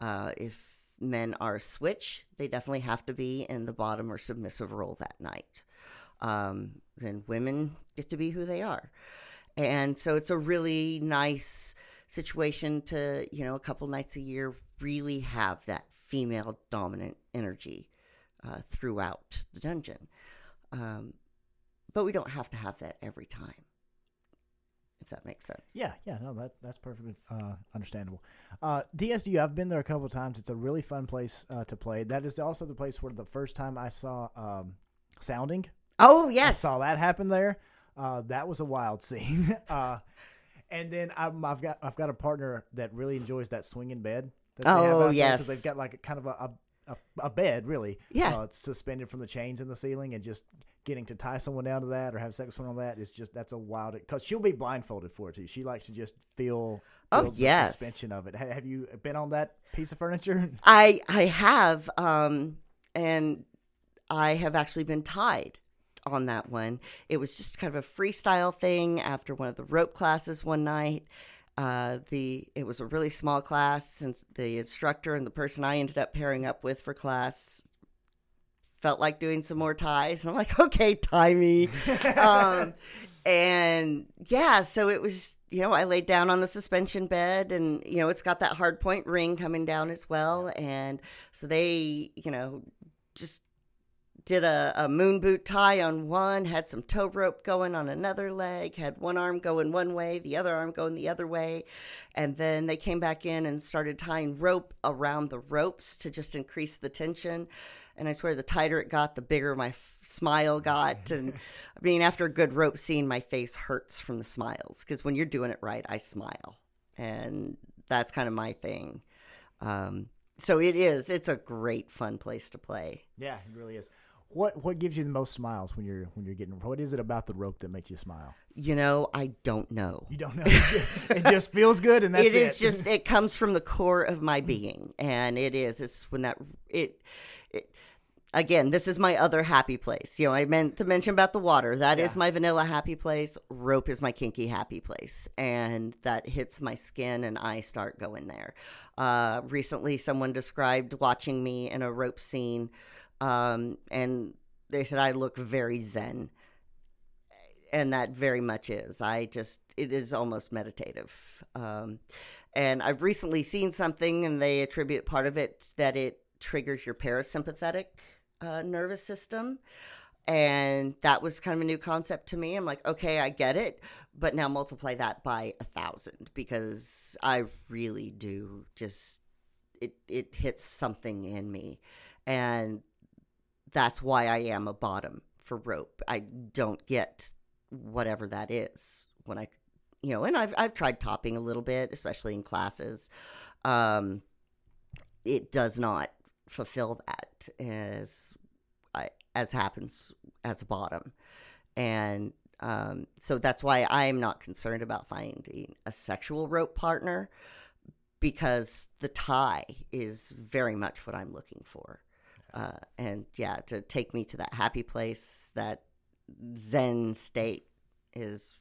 uh, if men are a switch, they definitely have to be in the bottom or submissive role that night. Um, then women get to be who they are. And so it's a really nice situation to, you know, a couple nights a year really have that female dominant energy uh, throughout the dungeon. Um, but we don't have to have that every time if that makes sense. Yeah, yeah, no, that that's perfectly uh, understandable. Uh, DSDU, I've been there a couple of times. It's a really fun place uh, to play. That is also the place where the first time I saw um, sounding. Oh yes, I saw that happen there. Uh, that was a wild scene. Uh, and then i have got I've got a partner that really enjoys that swinging bed. That oh yes, because they've got like a, kind of a, a, a bed really. Yeah, uh, it's suspended from the chains in the ceiling and just getting to tie someone down to that or have sex with someone on that is just that's a wild because she'll be blindfolded for it too. She likes to just feel, oh, feel oh yes suspension of it. Have you been on that piece of furniture? I I have, um, and I have actually been tied on that one. It was just kind of a freestyle thing after one of the rope classes one night. Uh, the it was a really small class since the instructor and the person I ended up pairing up with for class felt like doing some more ties. And I'm like, okay, tie me. um, and yeah, so it was, you know, I laid down on the suspension bed and, you know, it's got that hard point ring coming down as well. And so they, you know, just did a, a moon boot tie on one, had some tow rope going on another leg, had one arm going one way, the other arm going the other way. And then they came back in and started tying rope around the ropes to just increase the tension and I swear the tighter it got, the bigger my f- smile got. And I mean, after a good rope scene, my face hurts from the smiles because when you're doing it right, I smile, and that's kind of my thing. Um, so it is. It's a great, fun place to play. Yeah, it really is. What what gives you the most smiles when you're when you're getting? What is it about the rope that makes you smile? You know, I don't know. You don't know. it just feels good, and that's it. It is just. It comes from the core of my being, and it is. It's when that it again, this is my other happy place. You know, I meant to mention about the water. That is Yeah. my vanilla happy place. Rope is my kinky happy place. And that hits my skin and I start going there. Uh, recently, someone described watching me in a rope scene um, and they said I look very zen. And that very much is. I just, it is almost meditative. Um, and I've recently seen something and they attribute part of it that it triggers your parasympathetic uh, nervous system. And that was kind of a new concept to me. I'm like, okay, I get it, but now multiply that by a thousand because I really do just it it hits something in me, and that's why I am a bottom for rope. I don't get whatever that is when I, you know, and I've I've tried topping a little bit, especially in classes. Um, it does not fulfill that as as happens as a bottom, and um, so that's why I am not concerned about finding a sexual rope partner because the tie is very much what I'm looking for. Uh, and yeah, to take me to that happy place, that Zen state is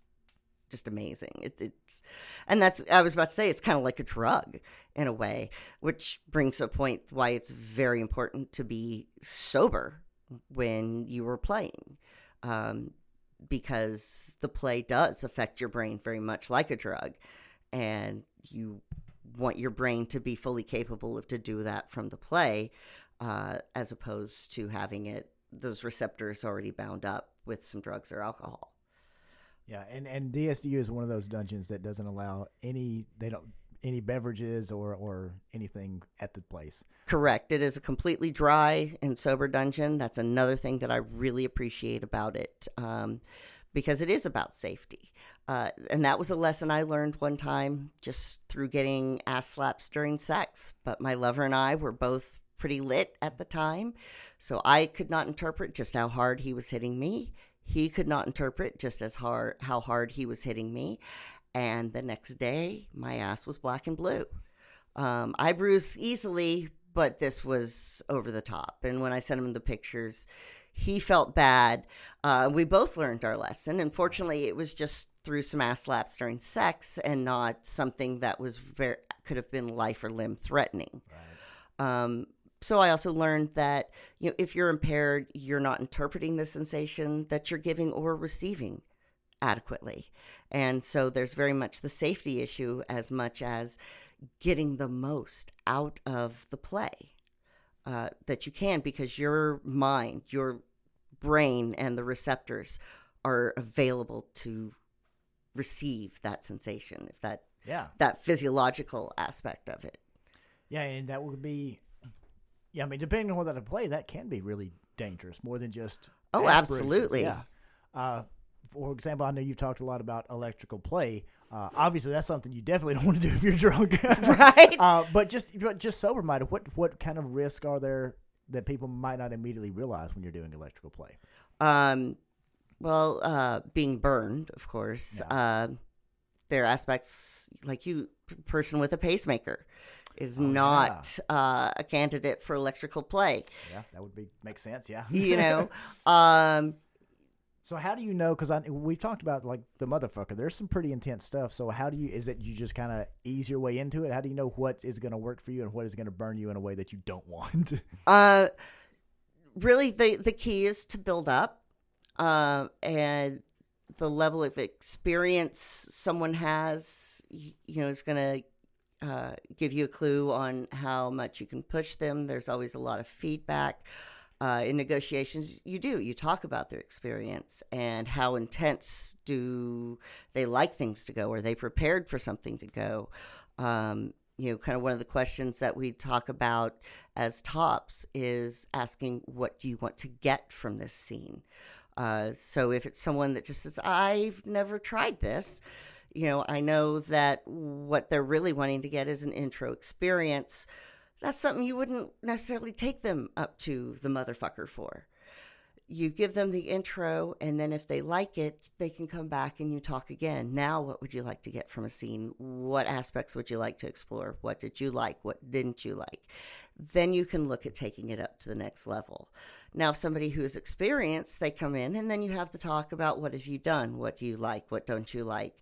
just amazing. It, it's, and that's I was about to say it's kind of like a drug in a way, which brings a point why it's very important to be sober when you were playing, um, because the play does affect your brain very much like a drug, and you want your brain to be fully capable of to do that from the play, uh, as opposed to having it those receptors already bound up with some drugs or alcohol. Yeah, and and DSDU is one of those dungeons that doesn't allow any they don't any beverages or or anything at the place. Correct. It is a completely dry and sober dungeon. That's another thing that I really appreciate about it um, because it is about safety. Uh, and that was a lesson I learned one time just through getting ass slaps during sex. But my lover and I were both pretty lit at the time. So I could not interpret just how hard he was hitting me. He could not interpret just as hard how hard he was hitting me. And the next day, my ass was black and blue. Um, I bruise easily, but this was over the top. And when I sent him the pictures, he felt bad. Uh, we both learned our lesson. Unfortunately, it was just through some ass slaps during sex and not something that was very could have been life or limb threatening. Um, so I also learned that you know if you're impaired, you're not interpreting the sensation that you're giving or receiving adequately. And so there's very much the safety issue as much as getting the most out of the play uh, that you can because your mind, your brain, and the receptors are available to receive that sensation, if that Yeah, that physiological aspect of it. yeah, and that would be. Yeah, I mean, depending on what that play, that can be really dangerous, more than just. Oh, absolutely. Yeah. Uh, for example, I know you've talked a lot about electrical play. Uh, obviously, that's something you definitely don't want to do if you're drunk, Right. Uh, but just just sober minded, what what kind of risk are there that people might not immediately realize when you're doing electrical play? Um, well, uh, being burned, of course. Uh, there are aspects like you, person with a pacemaker, is Oh, not uh, a candidate for electrical play. Yeah, that would be make sense. Yeah, You know, um, So how do you know? Because we've talked about like the motherfucker. There's some pretty intense stuff. So how do you? Is it you just kind of ease your way into it? How do you know what is going to work for you and what is going to burn you in a way that you don't want? uh, really, the the key is to build up, uh, and the level of experience someone has, you know, is going to uh, give you a clue on how much you can push them. There's always a lot of feedback. Uh, in negotiations, you do. You talk about their experience and how intense do they like things to go? Are they prepared for something to go? Um, you know, kind of one of the questions that we talk about as tops is asking, what do you want to get from this scene? Uh, so if it's someone that just says, I've never tried this, you know, I know that what they're really wanting to get is an intro experience. That's something you wouldn't necessarily take them up to the motherfucker for. You give them the intro, and then if they like it, they can come back and you talk again. Now, what would you like to get from a scene? What aspects would you like to explore? What did you like? What didn't you like? then you can look at taking it up to the next level. Now, if somebody who is experienced, they come in and then you have to talk about what have you done? What do you like? What don't you like?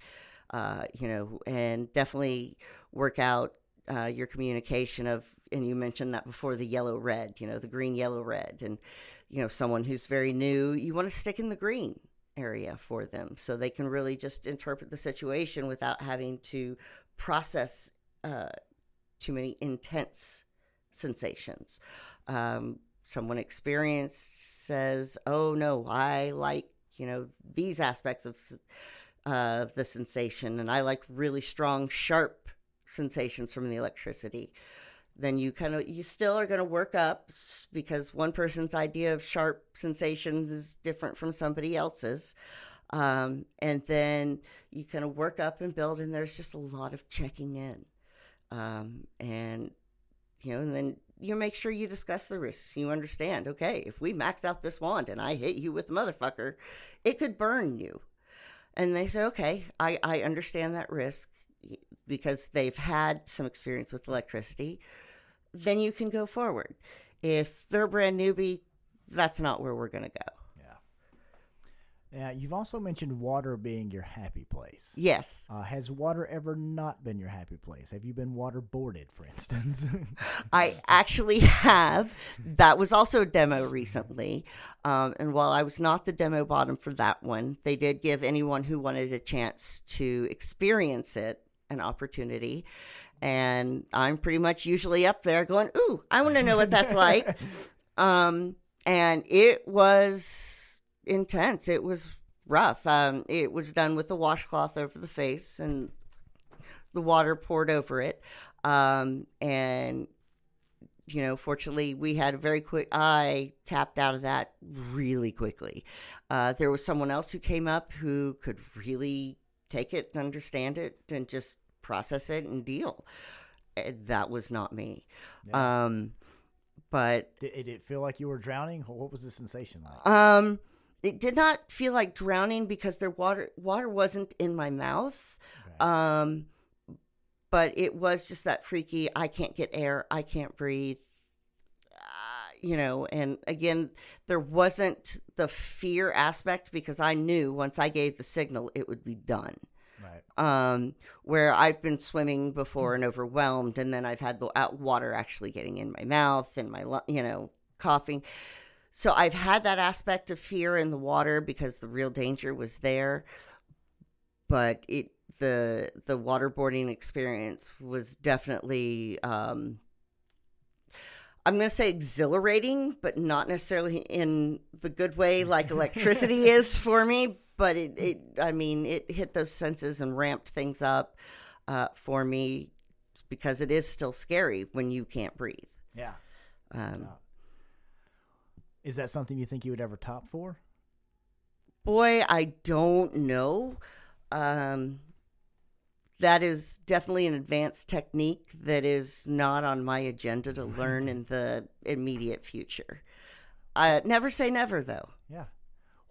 Uh, you know, and definitely work out uh, your communication of, and you mentioned that before the yellow red, you know, the green, yellow, red. And, you know, someone who's very new, you want to stick in the green area for them so they can really just interpret the situation without having to process uh, too many intense sensations. Um, someone experienced says, "Oh no, I like you know these aspects of uh, the sensation, and I like really strong, sharp sensations from the electricity." Then you kind of you still are going to work up because one person's idea of sharp sensations is different from somebody else's. Um, and then you kind of work up and build, and there's just a lot of checking in. Um, and you know, and then you make sure you discuss the risks. You understand, okay, if we max out this wand and I hit you with a motherfucker, it could burn you. And they say, okay, I, I understand that risk because they've had some experience with electricity. Then you can go forward. If they're a brand newbie, that's not where we're going to go. Yeah, you've also mentioned water being your happy place. Yes. Uh, has water ever not been your happy place? Have you been waterboarded, for instance? I actually have. That was also a demo recently. Um, and while I was not the demo bottom for that one, they did give anyone who wanted a chance to experience it an opportunity. And I'm pretty much usually up there going, Ooh, I want to know what that's like. um, and it was intense. It was rough. Um, it was done with a washcloth over the face and the water poured over it. Um, and you know, fortunately, we had a very quick. I tapped out of that really quickly. Uh, there was someone else who came up who could really take it and understand it and just process it and deal. Eh, That was not me. Um, but did, did it feel like you were drowning? What was the sensation like? um, it did not feel like drowning because their water water wasn't in my mouth. Okay. Um, but it was just that freaky. I can't get air. I can't breathe. Uh, you know, and again, there wasn't the fear aspect because I knew once I gave the signal, it would be done. right. Um, where I've been swimming before and overwhelmed, and then I've had the water actually getting in my mouth and my, you know, coughing. So I've had that aspect of fear in the water because the real danger was there, but it the the waterboarding experience was definitely um, I'm going to say exhilarating, but not necessarily in the good way like electricity is for me. But it, it, I mean, it hit those senses and ramped things up uh, for me because it is still scary when you can't breathe. Yeah. Um, Is that something you think you would ever top for? boy, I don't know. Um, that is definitely an advanced technique that is not on my agenda to learn in the immediate future. Uh, never say never, though. Yeah.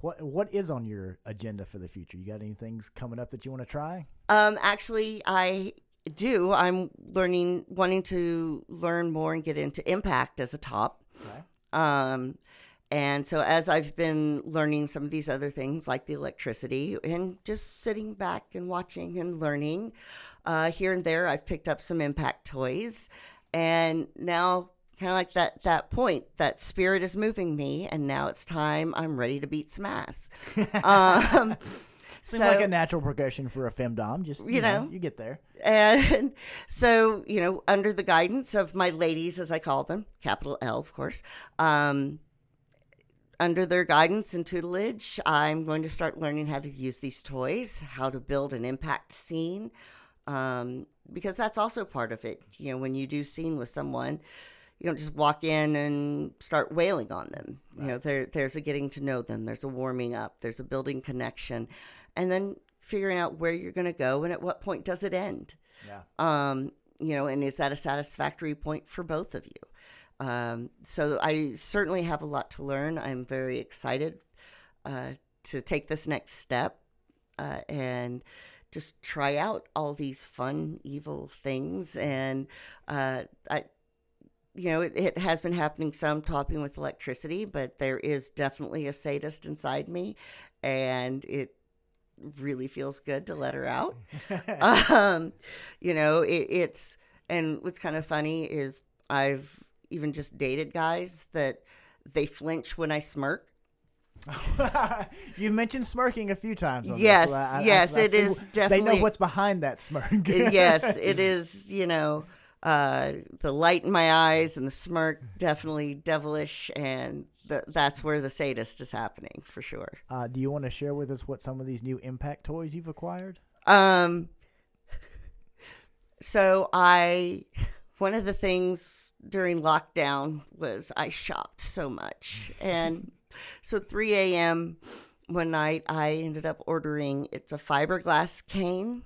What What is on your agenda for the future? You got any things coming up that you want to try? Um, actually, I do. I'm learning, wanting to learn more and get into impact as a top. Okay. Um, and so as I've been learning some of these other things like the electricity and just sitting back and watching and learning, uh, here and there, I've picked up some impact toys. And now, kind of like that, that point, that spirit is moving me. And now it's time. I'm ready to beat some ass. um, Seems like a natural progression for a femdom. Just you, You know, know. you get there. And so, you know, under the guidance of my ladies, as I call them, capital L, of course, um, under their guidance and tutelage, I'm going to start learning how to use these toys, how to build an impact scene, um, because that's also part of it. You know, when you do scene with someone, you don't just walk in and start wailing on them. You know, there, there's a getting to know them, there's a warming up, there's a building connection, and then figuring out where you're going to go and at what point does it end Yeah. um, you know, and is that a satisfactory point for both of you? Um, so I certainly have a lot to learn. I'm very excited uh, to take this next step uh, and just try out all these fun, evil things. And uh, I, you know, it, it has been happening some topping with electricity, but there is definitely a sadist inside me, and it really feels good to let her out. um, you know, it, it's and what's kind of funny is I've even just dated guys that they flinch when I smirk. You've mentioned smirking a few times. On Yes, this, so I- I- yes, I it see is They know what's behind that smirk. yes, it is. You know, uh, the light in my eyes and the smirk definitely devilish, and th- that's where the sadist is happening for sure. Uh, do you want to share with us what some of these new impact toys you've acquired? Um, so I, one of the things during lockdown was I shopped so much, and so 3 a.m. one night I ended up ordering. It's a fiberglass cane.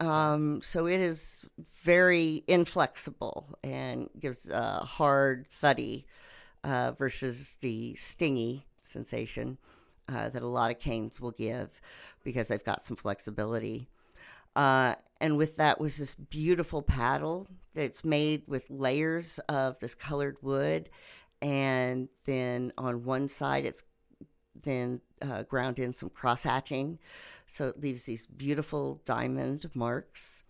Um, so it is very inflexible and gives a hard, thuddy uh, versus the stingy sensation uh, that a lot of canes will give because they've got some flexibility. Uh, and with that was this beautiful paddle that's made with layers of this colored wood. And then on one side, it's then uh, ground in some cross hatching. So it leaves these beautiful diamond marks.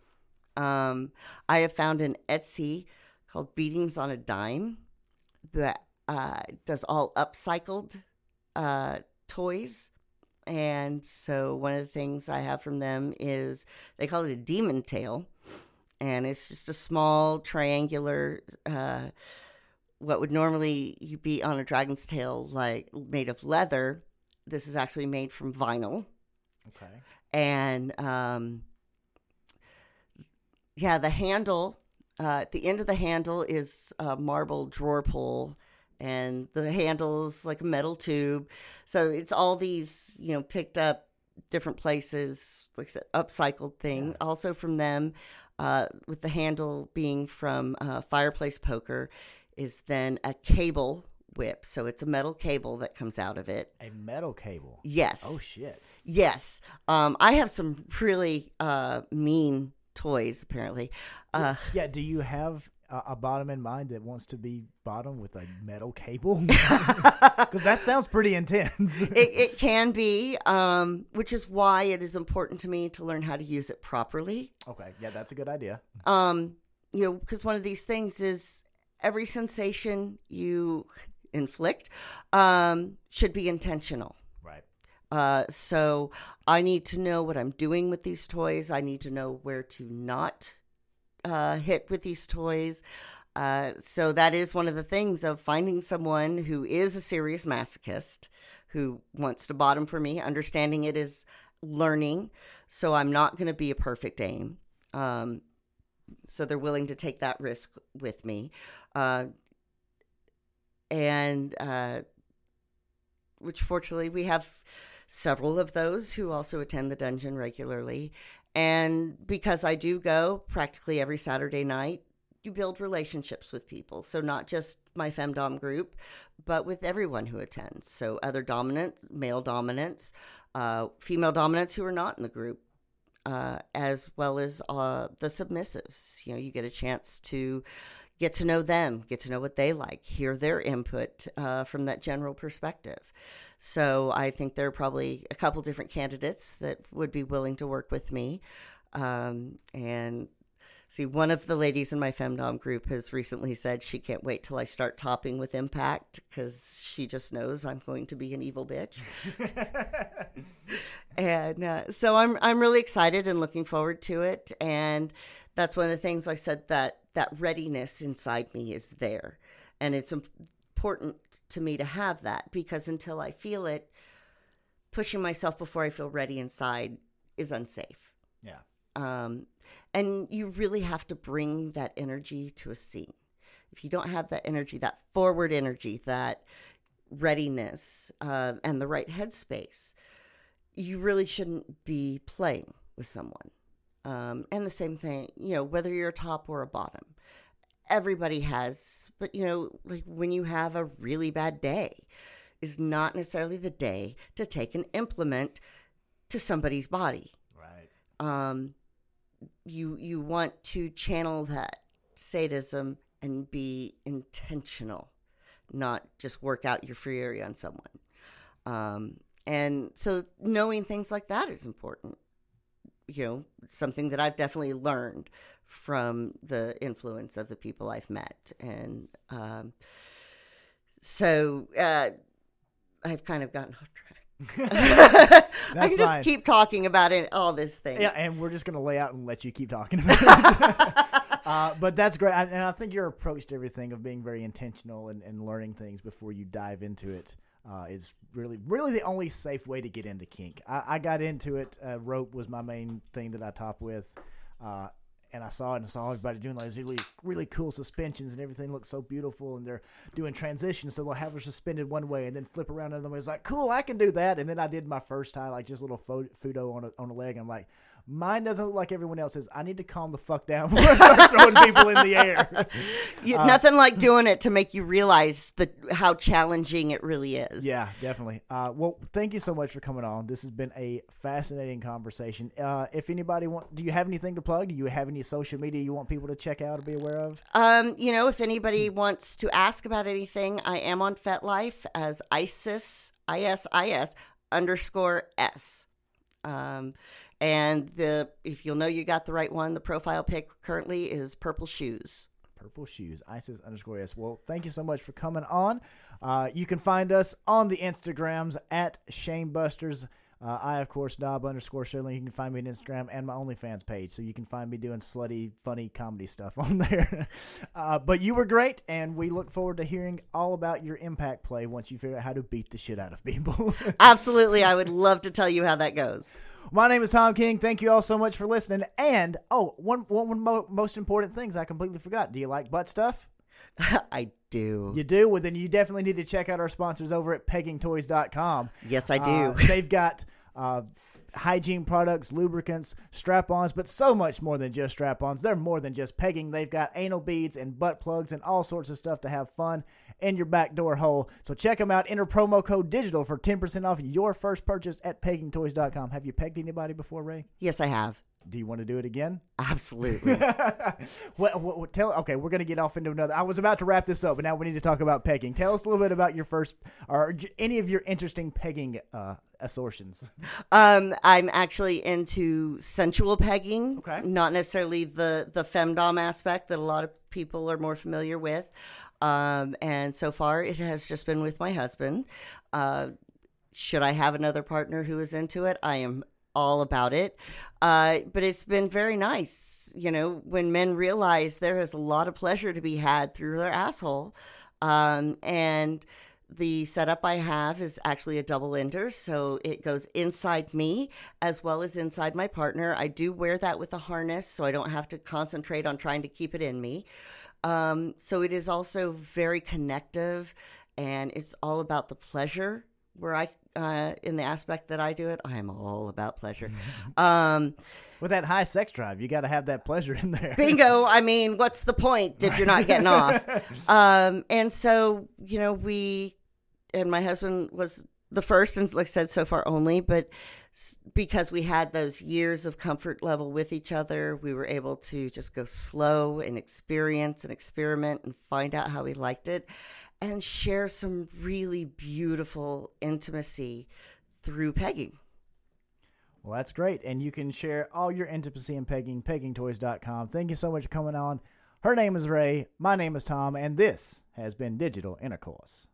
Um, I have found an Etsy called Beatings on a Dime that uh, does all upcycled uh, toys. And so one of the things I have from them is they call it a demon tail. And it's just a small triangular, uh, what would normally be on a dragon's tail, like made of leather. This is actually made from vinyl Okay. and um, yeah, the handle uh, at the end of the handle is a marble drawer pull, and the handle's like a metal tube. So it's all these you know picked up different places, like I said, upcycled thing. Also from them, uh, with the handle being from uh, Fireplace Poker, is then a cable whip. So it's a metal cable that comes out of it. A metal cable. Yes. Oh shit. Yes. Um, I have some really uh, mean toys, apparently. Uh, Yeah. Do you have a, a bottom in mind that wants to be bottom with a metal cable? Because that sounds pretty intense. it, it can be, um, which is why it is important to me to learn how to use it properly. okay. Yeah, that's a good idea. Um, you know, because one of these things is every sensation you inflict um, should be intentional. Right. Uh, so I need to know what I'm doing with these toys. I need to know where to not uh, hit with these toys. Uh, so that is one of the things of finding someone who is a serious masochist who wants to bottom for me, understanding it is learning. So I'm not going to be a perfect aim. Um, so they're willing to take that risk with me. Uh, and uh, which fortunately we have several of those who also attend the dungeon regularly. And because I do go practically every Saturday night, you build relationships with people. So not just my femdom group, but with everyone who attends. So other dominants, male dominants, uh, female dominants who are not in the group, uh, as well as uh, the submissives. You know, you get a chance to get to know them, get to know what they like, hear their input uh, from that general perspective. So I think there are probably a couple different candidates that would be willing to work with me. Um, and see, one of the ladies in my femdom group has recently said she can't wait till I start topping with impact because she just knows I'm going to be an evil bitch. and uh, so I'm I'm really excited and looking forward to it. And that's one of the things I said that that readiness inside me is there, and it's important to me to have that because until I feel it, pushing myself before I feel ready inside is unsafe. Yeah. Um, and you really have to bring that energy to a scene. If you don't have that energy, that forward energy, that readiness, uh, and the right headspace, you really shouldn't be playing with someone. Um, and the same thing, you know, whether you're a top or a bottom, everybody has, but you know, like when you have a really bad day, is not necessarily the day to take an implement to somebody's body Right. um, you you want to channel that sadism and be intentional, not just work out your fury on someone. Um, and so knowing things like that is important. You know, something that I've definitely learned from the influence of the people I've met. And um, so uh, I've kind of gotten off track. I can just fine. keep talking about it, all this thing. Yeah, and we're just gonna lay out and let you keep talking about it. uh, but that's great, I- and I think your approach to everything of being very intentional and, and learning things before you dive into it uh, is really, really the only safe way to get into kink. I, I got into it. Uh, rope was my main thing that I top with. And I saw it and saw everybody doing like these really, really cool suspensions and everything looks so beautiful. And they're doing transitions, so they'll have her suspended one way and then flip around another way. It's like, cool, I can do that. And then I did my first tie, like just a little futo on a, on a leg. And I'm like, mine doesn't look like everyone else's. I need to calm the fuck down before I start throwing people in the air. You- Uh, nothing like doing it to make you realize the how challenging it really is. Yeah, definitely. Uh, well, thank you so much for coming on. This has been a fascinating conversation. Uh, if anybody want, do you have anything to plug? Do you have any social media you want people to check out or be aware of? Um, you know, if anybody wants to ask about anything, I am on FetLife as ISIS I S I S underscore S. Um, and the if you'll know you got the right one, the profile pic currently is purple shoes. Purple Shoes, ISIS underscore S. Well, thank you so much for coming on. Uh, you can find us on the Instagrams at Shamebusters. Uh, I, of course, Dob underscore Shirley. You can find me on Instagram and my OnlyFans page. So you can find me doing slutty, funny comedy stuff on there. uh, but you were great, and we look forward to hearing all about your impact play once you figure out how to beat the shit out of people. Absolutely, I would love to tell you how that goes. My name is Tom King. Thank you all so much for listening. And, oh, one, one, one mo- most important things I completely forgot. Do you like butt stuff? I do. You do? Well, then you definitely need to check out our sponsors over at peggingtoys.com. Yes, I do. Uh, they've got uh, hygiene products, lubricants, strap ons, but so much more than just strap ons. They're more than just pegging. They've got anal beads and butt plugs and all sorts of stuff to have fun in your back door hole. So check them out. Enter promo code digital for 10% off your first purchase at peggingtoys.com. Have you pegged anybody before, Rae? yes, I have. Do you want to do it again? Absolutely. what, what, what- tell okay we're gonna get off into another i was about to wrap this up but now we need to talk about pegging tell us a little bit about your first or any of your interesting pegging uh assortions Um, I'm actually into sensual pegging, Okay. not necessarily the the femdom aspect that a lot of people are more familiar with. Um, and so far, it has just been with my husband. Uh, should I have another partner who is into it? I am all about it. Uh, but it's been very nice, you know, when men realize there is a lot of pleasure to be had through their asshole. Um, and the setup I have is actually a double ender, so it goes inside me as well as inside my partner. I do wear that with a harness, so I don't have to concentrate on trying to keep it in me. Um, so it is also very connective, and it's all about the pleasure. Where I, uh, in the aspect that I do it, I am all about pleasure. Um, with that high sex drive you got to have that pleasure in there. Bingo. I mean what's the point if you're not getting off? Um and so you know we and my husband was the first and like i said so far only but because we had those years of comfort level with each other we were able to just go slow and experience and experiment and find out how we liked it and share some really beautiful intimacy through pegging. Well that's great. And you can share all your intimacy and pegging peggingtoys.com thank you so much for coming on. Her name is Rae. My name is tom. And this has been digital intercourse